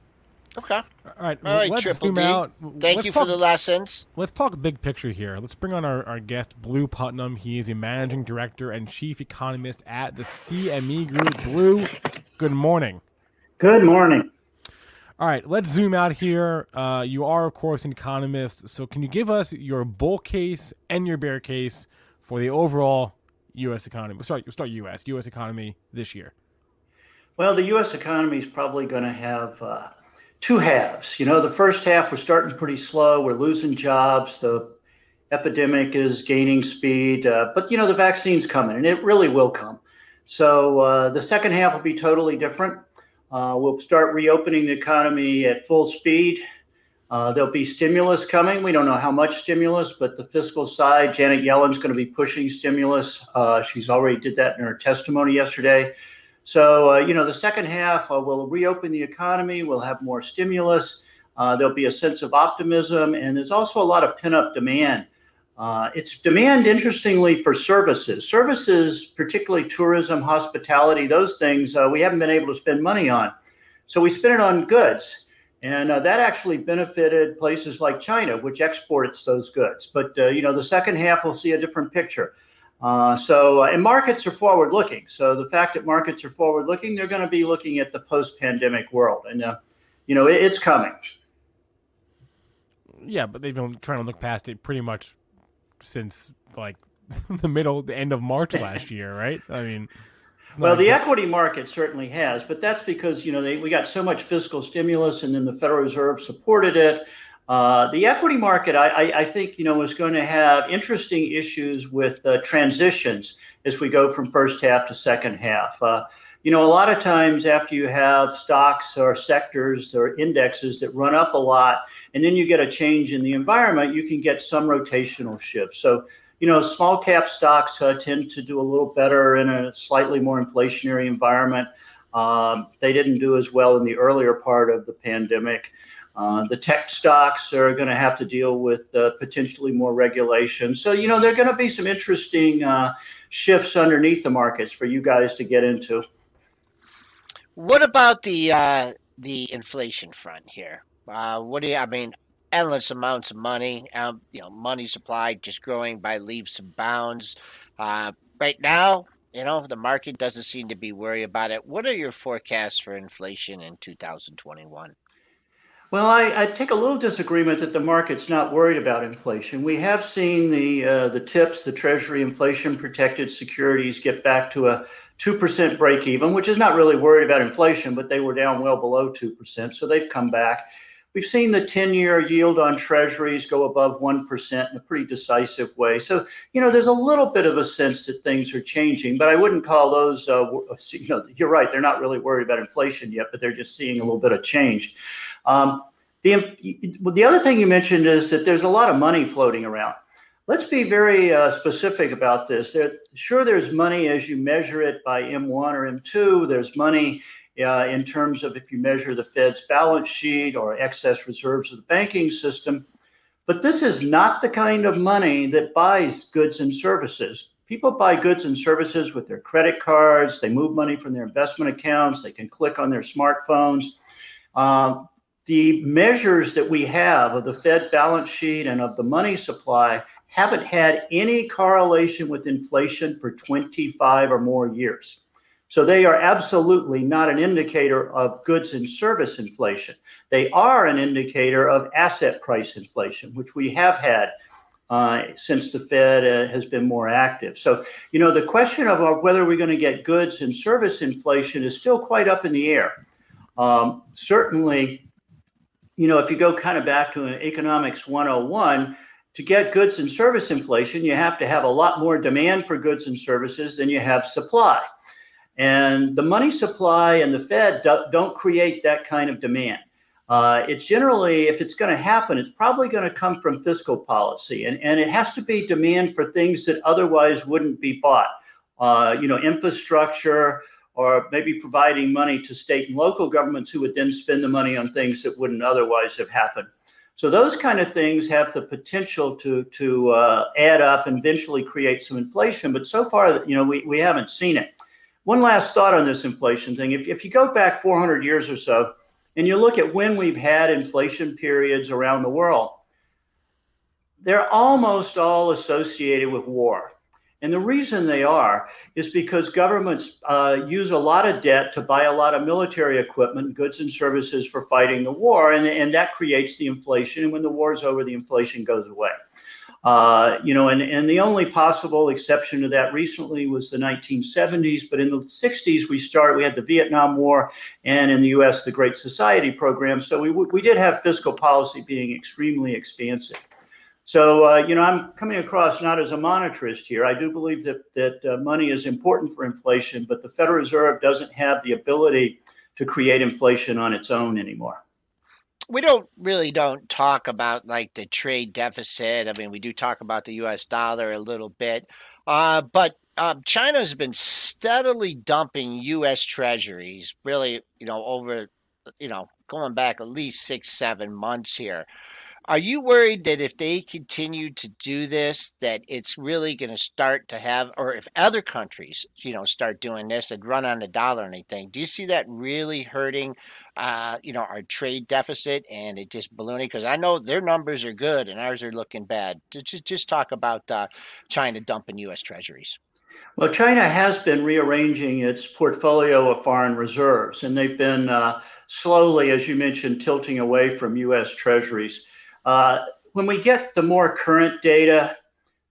Speaker 2: Okay.
Speaker 1: All right,
Speaker 2: All right,
Speaker 1: let's
Speaker 2: Triple
Speaker 1: zoom
Speaker 2: D.
Speaker 1: out.
Speaker 2: Thank
Speaker 1: Let's
Speaker 2: you
Speaker 1: talk-
Speaker 2: for the lessons.
Speaker 1: Let's talk big picture here. Let's bring on our, our guest, Blu Putnam. He is a managing director and chief economist at the CME Group. Blu, good morning.
Speaker 5: Good morning.
Speaker 1: All right, let's zoom out here. Uh, you are, of course, an economist. So, can you give us your bull case and your bear case for the overall U.S. economy? Sorry, we'll start U.S. U.S. economy this year.
Speaker 5: Well, the U.S. economy is probably going to have uh, two halves. You know, the first half we're starting pretty slow. We're losing jobs. The epidemic is gaining speed, uh, but you know the vaccine's coming, and it really will come. So uh, the second half will be totally different. Uh, we'll start reopening the economy at full speed. Uh, there'll be stimulus coming. We don't know how much stimulus, but the fiscal side, Janet Yellen's going to be pushing stimulus. Uh, she's already did that in her testimony yesterday. So, uh, you know, the second half, uh, we'll reopen the economy, we'll have more stimulus, uh, there'll be a sense of optimism, and there's also a lot of pent up demand. Uh, it's demand, interestingly, for services. Services, particularly tourism, hospitality, those things, uh, we haven't been able to spend money on. So we spend it on goods. And uh, that actually benefited places like China, which exports those goods. But, you know, the second half, we'll see a different picture. Uh, so, uh, and markets are forward looking. So, the fact that markets are forward looking, they're going to be looking at the post pandemic world. And, uh, you know, it, it's coming.
Speaker 1: Yeah, but they've been trying to look past it pretty much since like the middle, the end of March last year, right? I mean,
Speaker 5: Well, the equity market certainly has, but that's because, you know, they, we got so much fiscal stimulus and then the Federal Reserve supported it. Uh, the equity market, I, I, I think, you know, is going to have interesting issues with uh, transitions as we go from first half to second half. Uh, you know, a lot of times after you have stocks or sectors or indexes that run up a lot, and then you get a change in the environment, you can get some rotational shifts. So, you know, small cap stocks uh, tend to do a little better in a slightly more inflationary environment. Um, they didn't do as well in the earlier part of the pandemic. Uh, the tech stocks are going to have to deal with uh, potentially more regulation. So, you know, there are going to be some interesting uh, shifts underneath the markets for you guys to get into.
Speaker 2: What about the uh, the inflation front here? Uh, what do you? I mean, endless amounts of money. Um, you know, money supply just growing by leaps and bounds. Right now, you know, the market doesn't seem to be worried about it. What are your forecasts for inflation in 2021?
Speaker 5: Well, I, I, take a little disagreement that the market's not worried about inflation. We have seen the uh, the tips, the Treasury inflation protected securities, get back to a two percent break even, which is not really worried about inflation, but they were down well below two percent, so they've come back. We've seen the 10 year yield on treasuries go above 1% in a pretty decisive way. So, you know, there's a little bit of a sense that things are changing, but I wouldn't call those, uh, you know, you're right, they're not really worried about inflation yet, but they're just seeing a little bit of change. Um, the, the other thing you mentioned is that there's a lot of money floating around. Let's be very uh, specific about this. There, sure, there's money as you measure it by M1 or M2. There's money uh, in terms of if you measure the Fed's balance sheet or excess reserves of the banking system. But this is not the kind of money that buys goods and services. People buy goods and services with their credit cards. They move money from their investment accounts. They can click on their smartphones. Um, the measures that we have of the Fed balance sheet and of the money supply haven't had any correlation with inflation for 25 or more years. So they are absolutely not an indicator of goods and service inflation. They are an indicator of asset price inflation, which we have had uh, since the Fed uh, has been more active. So, you know, the question of whether we're going to get goods and service inflation is still quite up in the air. Um, certainly, you know, if you go kind of back to an economics 101, to get goods and service inflation, you have to have a lot more demand for goods and services than you have supply. And the money supply and the Fed do, not create that kind of demand. Uh, it's generally, if it's going to happen, it's probably going to come from fiscal policy. And, and it has to be demand for things that otherwise wouldn't be bought. Uh, you know, infrastructure or maybe providing money to state and local governments who would then spend the money on things that wouldn't otherwise have happened. So those kind of things have the potential to to uh, add up and eventually create some inflation. But so far, you know, we, we haven't seen it. One last thought on this inflation thing. If, if you go back 400 years or so and you look at when we've had inflation periods around the world, they're almost all associated with war. And the reason they are is because governments uh, use a lot of debt to buy a lot of military equipment, goods, and services for fighting the war. And, and that creates the inflation. And when the war is over, the inflation goes away. Uh, you know, and, and the only possible exception to that recently was the 1970s. But in the 60s, we started, we had the Vietnam War, and in the US, the Great Society program. So we, we did have fiscal policy being extremely expansive. So, uh, you know, I'm coming across not as a monetarist here. I do believe that, that uh, money is important for inflation, but the Federal Reserve doesn't have the ability to create inflation on its own anymore
Speaker 2: we don't really don't talk about like the trade deficit. I mean, we do talk about the U.S. dollar a little bit, uh, but um, China has been steadily dumping U.S. Treasuries, really, you know, over, you know, going back at least six, seven months here. Are you worried that if they continue to do this, that it's really going to start to have, or if other countries, you know, start doing this and run on the dollar or anything? Do you see that really hurting, uh, you know, our trade deficit and it just ballooning? Because I know their numbers are good and ours are looking bad. Just just talk about uh, China dumping U.S. Treasuries.
Speaker 5: Well, China has been rearranging its portfolio of foreign reserves, and they've been uh, slowly, as you mentioned, tilting away from U.S. Treasuries. Uh, when we get the more current data,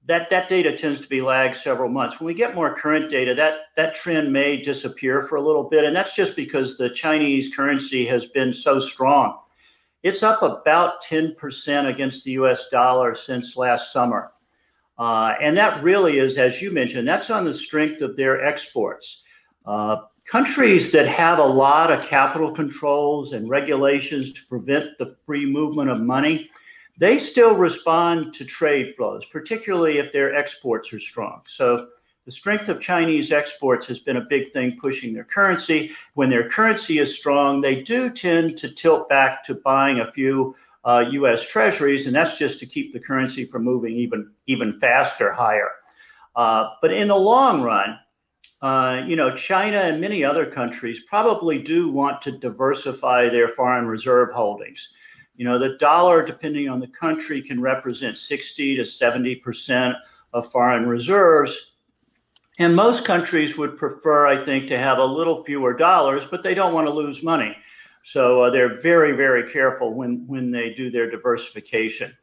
Speaker 5: that, that data tends to be lagged several months. When we get more current data, that, that trend may disappear for a little bit. And that's just because the Chinese currency has been so strong. It's up about 10% against the US dollar since last summer. Uh, and that really is, as you mentioned, that's on the strength of their exports. Uh, countries that have a lot of capital controls and regulations to prevent the free movement of money, they still respond to trade flows, particularly if their exports are strong. So the strength of Chinese exports has been a big thing pushing their currency. When their currency is strong, they do tend to tilt back to buying a few uh, U.S. Treasuries, and that's just to keep the currency from moving even even faster higher. Uh, but in the long run, uh, you know, China and many other countries probably do want to diversify their foreign reserve holdings. You know, the dollar, depending on the country, can represent 60 to 70 percent of foreign reserves. And most countries would prefer, I think, to have a little fewer dollars, but they don't want to lose money. So uh, they're very, very careful when, when they do their diversification.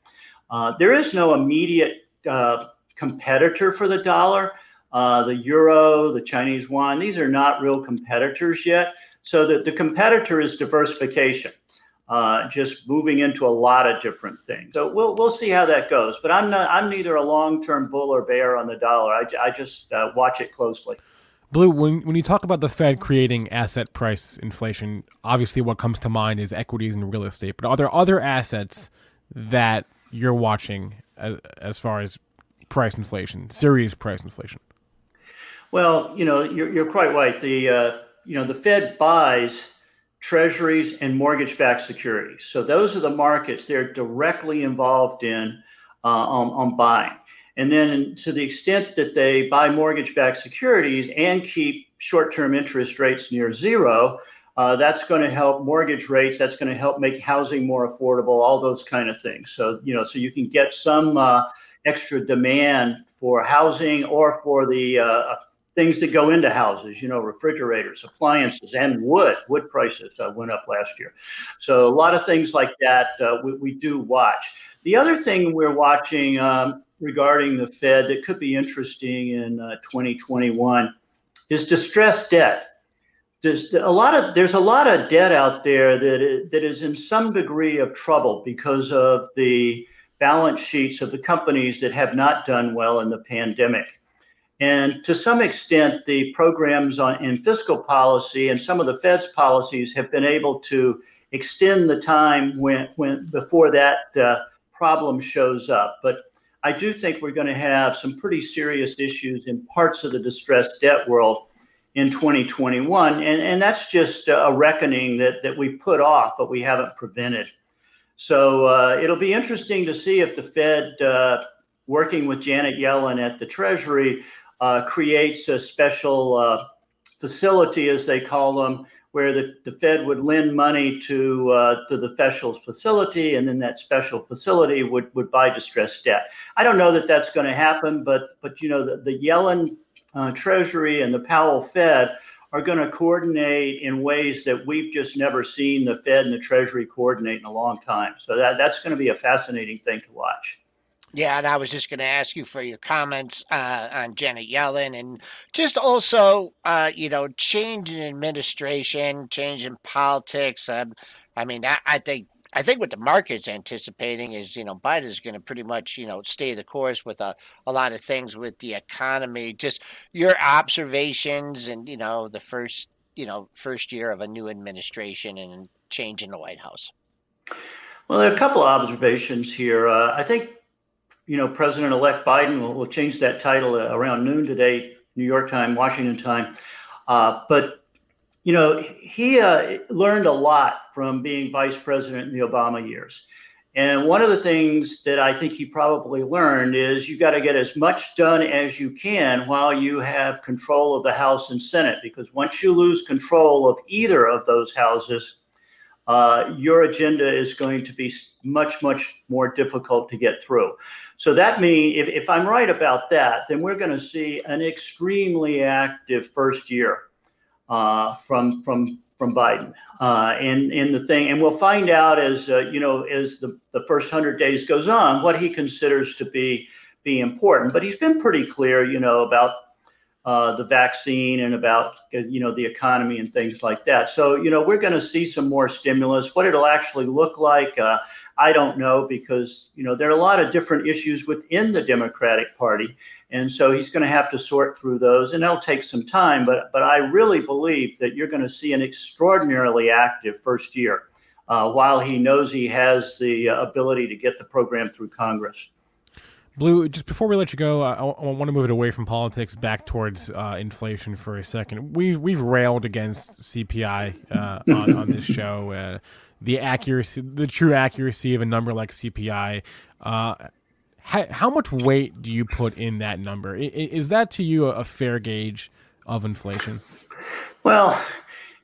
Speaker 5: Uh, there is no immediate uh, competitor for the dollar. Uh, the euro, the Chinese yuan, these are not real competitors yet. So the, the competitor is diversification uh, just moving into a lot of different things. So we'll we'll see how that goes. But I'm not I'm neither a long term bull or bear on the dollar. I, I just uh, watch it closely.
Speaker 1: Blu, when when you talk about the Fed creating asset price inflation, obviously what comes to mind is equities and real estate. But are there other assets that you're watching as, as far as price inflation, serious price inflation?
Speaker 5: Well, you know, you're, you're quite right. The uh, you know the Fed buys treasuries, and mortgage backed securities. So those are the markets they're directly involved in uh, on, on buying. And then to the extent that they buy mortgage backed securities and keep short term interest rates near zero, uh, that's going to help mortgage rates. That's going to help make housing more affordable, all those kind of things. So, you know, so you can get some uh, extra demand for housing or for the uh, things that go into houses, you know, refrigerators, appliances, and wood. Wood prices uh, went up last year. So a lot of things like that uh, we, we, do watch. The other thing we're watching um, regarding the Fed that could be interesting in uh, 2021 is distressed debt. There's a lot of there's a lot of debt out there that is, that is in some degree of trouble because of the balance sheets of the companies that have not done well in the pandemic. And to some extent, the programs on, in fiscal policy and some of the Fed's policies have been able to extend the time when, when before that uh, problem shows up. But I do think we're going to have some pretty serious issues in parts of the distressed debt world in 2021. And, and that's just a reckoning that, that we put off, but we haven't prevented. So uh, it'll be interesting to see if the Fed, uh, working with Janet Yellen at the Treasury, uh, creates a special uh, facility, as they call them, where the, the Fed would lend money to uh, to the special facility, and then that special facility would, would buy distressed debt. I don't know that that's going to happen, but but you know the, the Yellen uh, Treasury and the Powell Fed are going to coordinate in ways that we've just never seen the Fed and the Treasury coordinate in a long time. So that that's going to be a fascinating thing to watch.
Speaker 2: Yeah, and I was just going to ask you for your comments uh, on Janet Yellen and just also, uh, you know, change in administration, change in politics. Um, I mean, I, I, think I think what the market's anticipating is, you know, Biden's going to pretty much, you know, stay the course with a, a lot of things with the economy. Just your observations and, you know, the first, you know, first year of a new administration and change in the White House.
Speaker 5: Well, there are a couple of observations here. Uh, I think you know, President-elect Biden will, will change that title uh, around noon today, New York time, Washington time. Uh, but you know, he uh, learned a lot from being vice president in the Obama years. And one of the things that I think he probably learned is you've got to get as much done as you can while you have control of the House and Senate, because once you lose control of either of those houses, uh, your agenda is going to be much, much more difficult to get through. So that means if, if I'm right about that, then we're going to see an extremely active first year uh, from from from Biden. Uh, and in the thing, and we'll find out as uh, you know as the, the first hundred days goes on what he considers to be be important. But he's been pretty clear, you know, about uh, the vaccine and about you know the economy and things like that. So you know we're going to see some more stimulus. What it'll actually look like, uh, I don't know because you know there are a lot of different issues within the Democratic Party, and so he's going to have to sort through those, and that'll take some time. But but I really believe that you're going to see an extraordinarily active first year, uh, while he knows he has the uh, ability to get the program through Congress.
Speaker 1: Blu, just before we let you go, I, I want to move it away from politics back towards uh, inflation for a second. We've we've railed against CPI uh, on, on this show, uh, the accuracy, the true accuracy of a number like CPI. Uh, how, how, much weight do you put in that number? Is, that to you a fair gauge of inflation?
Speaker 5: Well,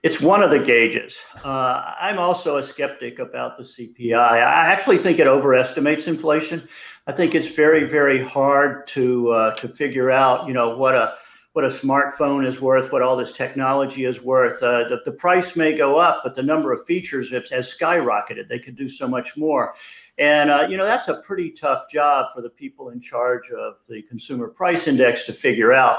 Speaker 5: it's one of the gauges. Uh, I'm also a skeptic about the CPI. I actually think it overestimates inflation. I think it's very, very hard to uh, to figure out, you know, what a what a smartphone is worth, what all this technology is worth. Uh, the, the price may go up, but the number of features has, has skyrocketed. They could do so much more. And, uh, you know, that's a pretty tough job for the people in charge of the consumer price index to figure out.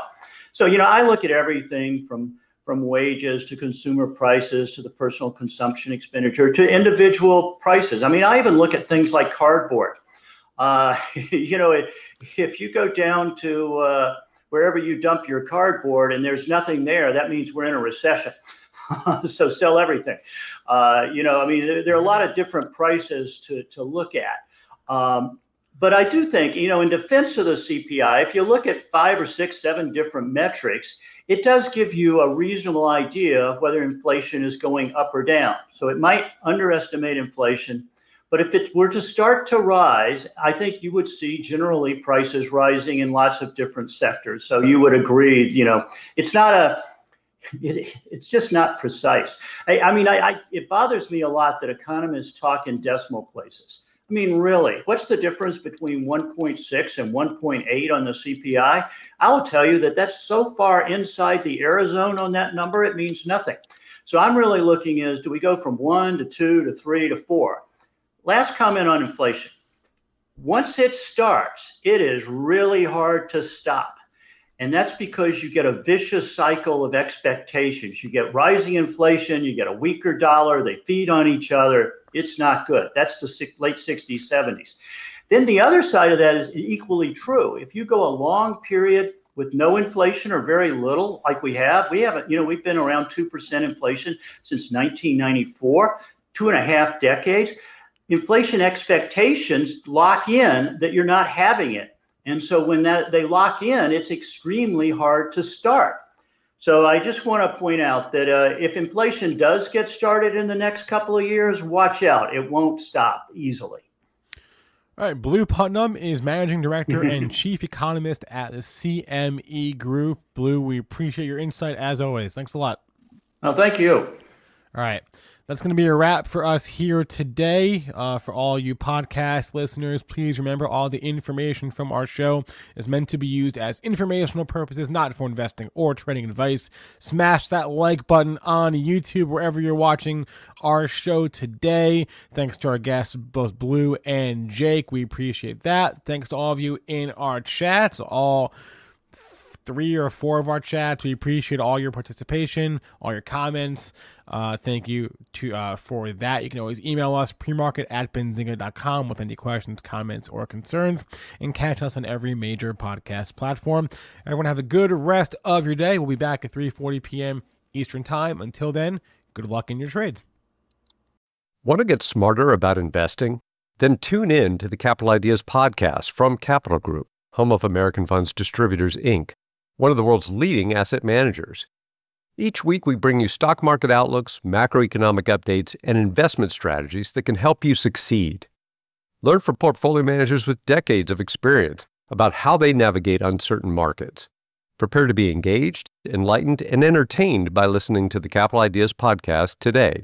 Speaker 5: So, you know, I look at everything from from wages to consumer prices to the personal consumption expenditure to individual prices. I mean, I even look at things like cardboard. Uh, you know, if you go down to uh, wherever you dump your cardboard and there's nothing there, that means we're in a recession. so sell everything. Uh, you know, I mean, there, there, are a lot of different prices to, to look at. Um, but I do think, you know, in defense of the CPI, if you look at five or six, seven different metrics, it does give you a reasonable idea of whether inflation is going up or down. So it might underestimate inflation. But if it were to start to rise, I think you would see generally prices rising in lots of different sectors. So you would agree, you know, it's not a, it, it's just not precise. I, I mean, I, I, it bothers me a lot that economists talk in decimal places. I mean, really, what's the difference between 1.6 and 1.8 on the CPI? I will tell you that that's so far inside the error zone on that number, it means nothing. So I'm really looking is do we go from one to two to three to four? Last comment on inflation. Once it starts, it is really hard to stop. And that's because you get a vicious cycle of expectations. You get rising inflation, you get a weaker dollar, they feed on each other. It's not good. That's the late 60s, 70s. Then the other side of that is equally true. If you go a long period with no inflation or very little, like we have, we haven't, you know, we've been around 2% inflation since 1994, two and a half decades. Inflation expectations lock in that you're not having it and so when that they lock in, it's extremely hard to start. So I just want to point out that uh, if inflation does get started in the next couple of years, watch out. It won't stop easily.
Speaker 1: All right, Blu Putnam is managing director and chief economist at the CME Group. Blu, we appreciate your insight as always. Thanks a lot.
Speaker 5: Well, thank you.
Speaker 1: All right. That's going to be a wrap for us here today. Uh, for all you podcast listeners, please remember all the information from our show is meant to be used as informational purposes, not for investing or trading advice. Smash that like button on YouTube wherever you're watching our show today. Thanks to our guests, both Blu and Jake. We appreciate that. Thanks to all of you in our chats, all three or four of our chats. We appreciate all your participation, all your comments. Uh, thank you to uh, for that. You can always email us premarket at benzinga.com with any questions, comments, or concerns, and catch us on every major podcast platform. Everyone have a good rest of your day. We'll be back at 3:40 p.m. Eastern Time. Until then, good luck in your trades.
Speaker 6: Want to get smarter about investing? Then tune in to the Capital Ideas podcast from Capital Group, home of American Funds Distributors, Inc one of the world's leading asset managers. Each week, we bring you stock market outlooks, macroeconomic updates, and investment strategies that can help you succeed. Learn from portfolio managers with decades of experience about how they navigate uncertain markets. Prepare to be engaged, enlightened, and entertained by listening to the Capital Ideas podcast today.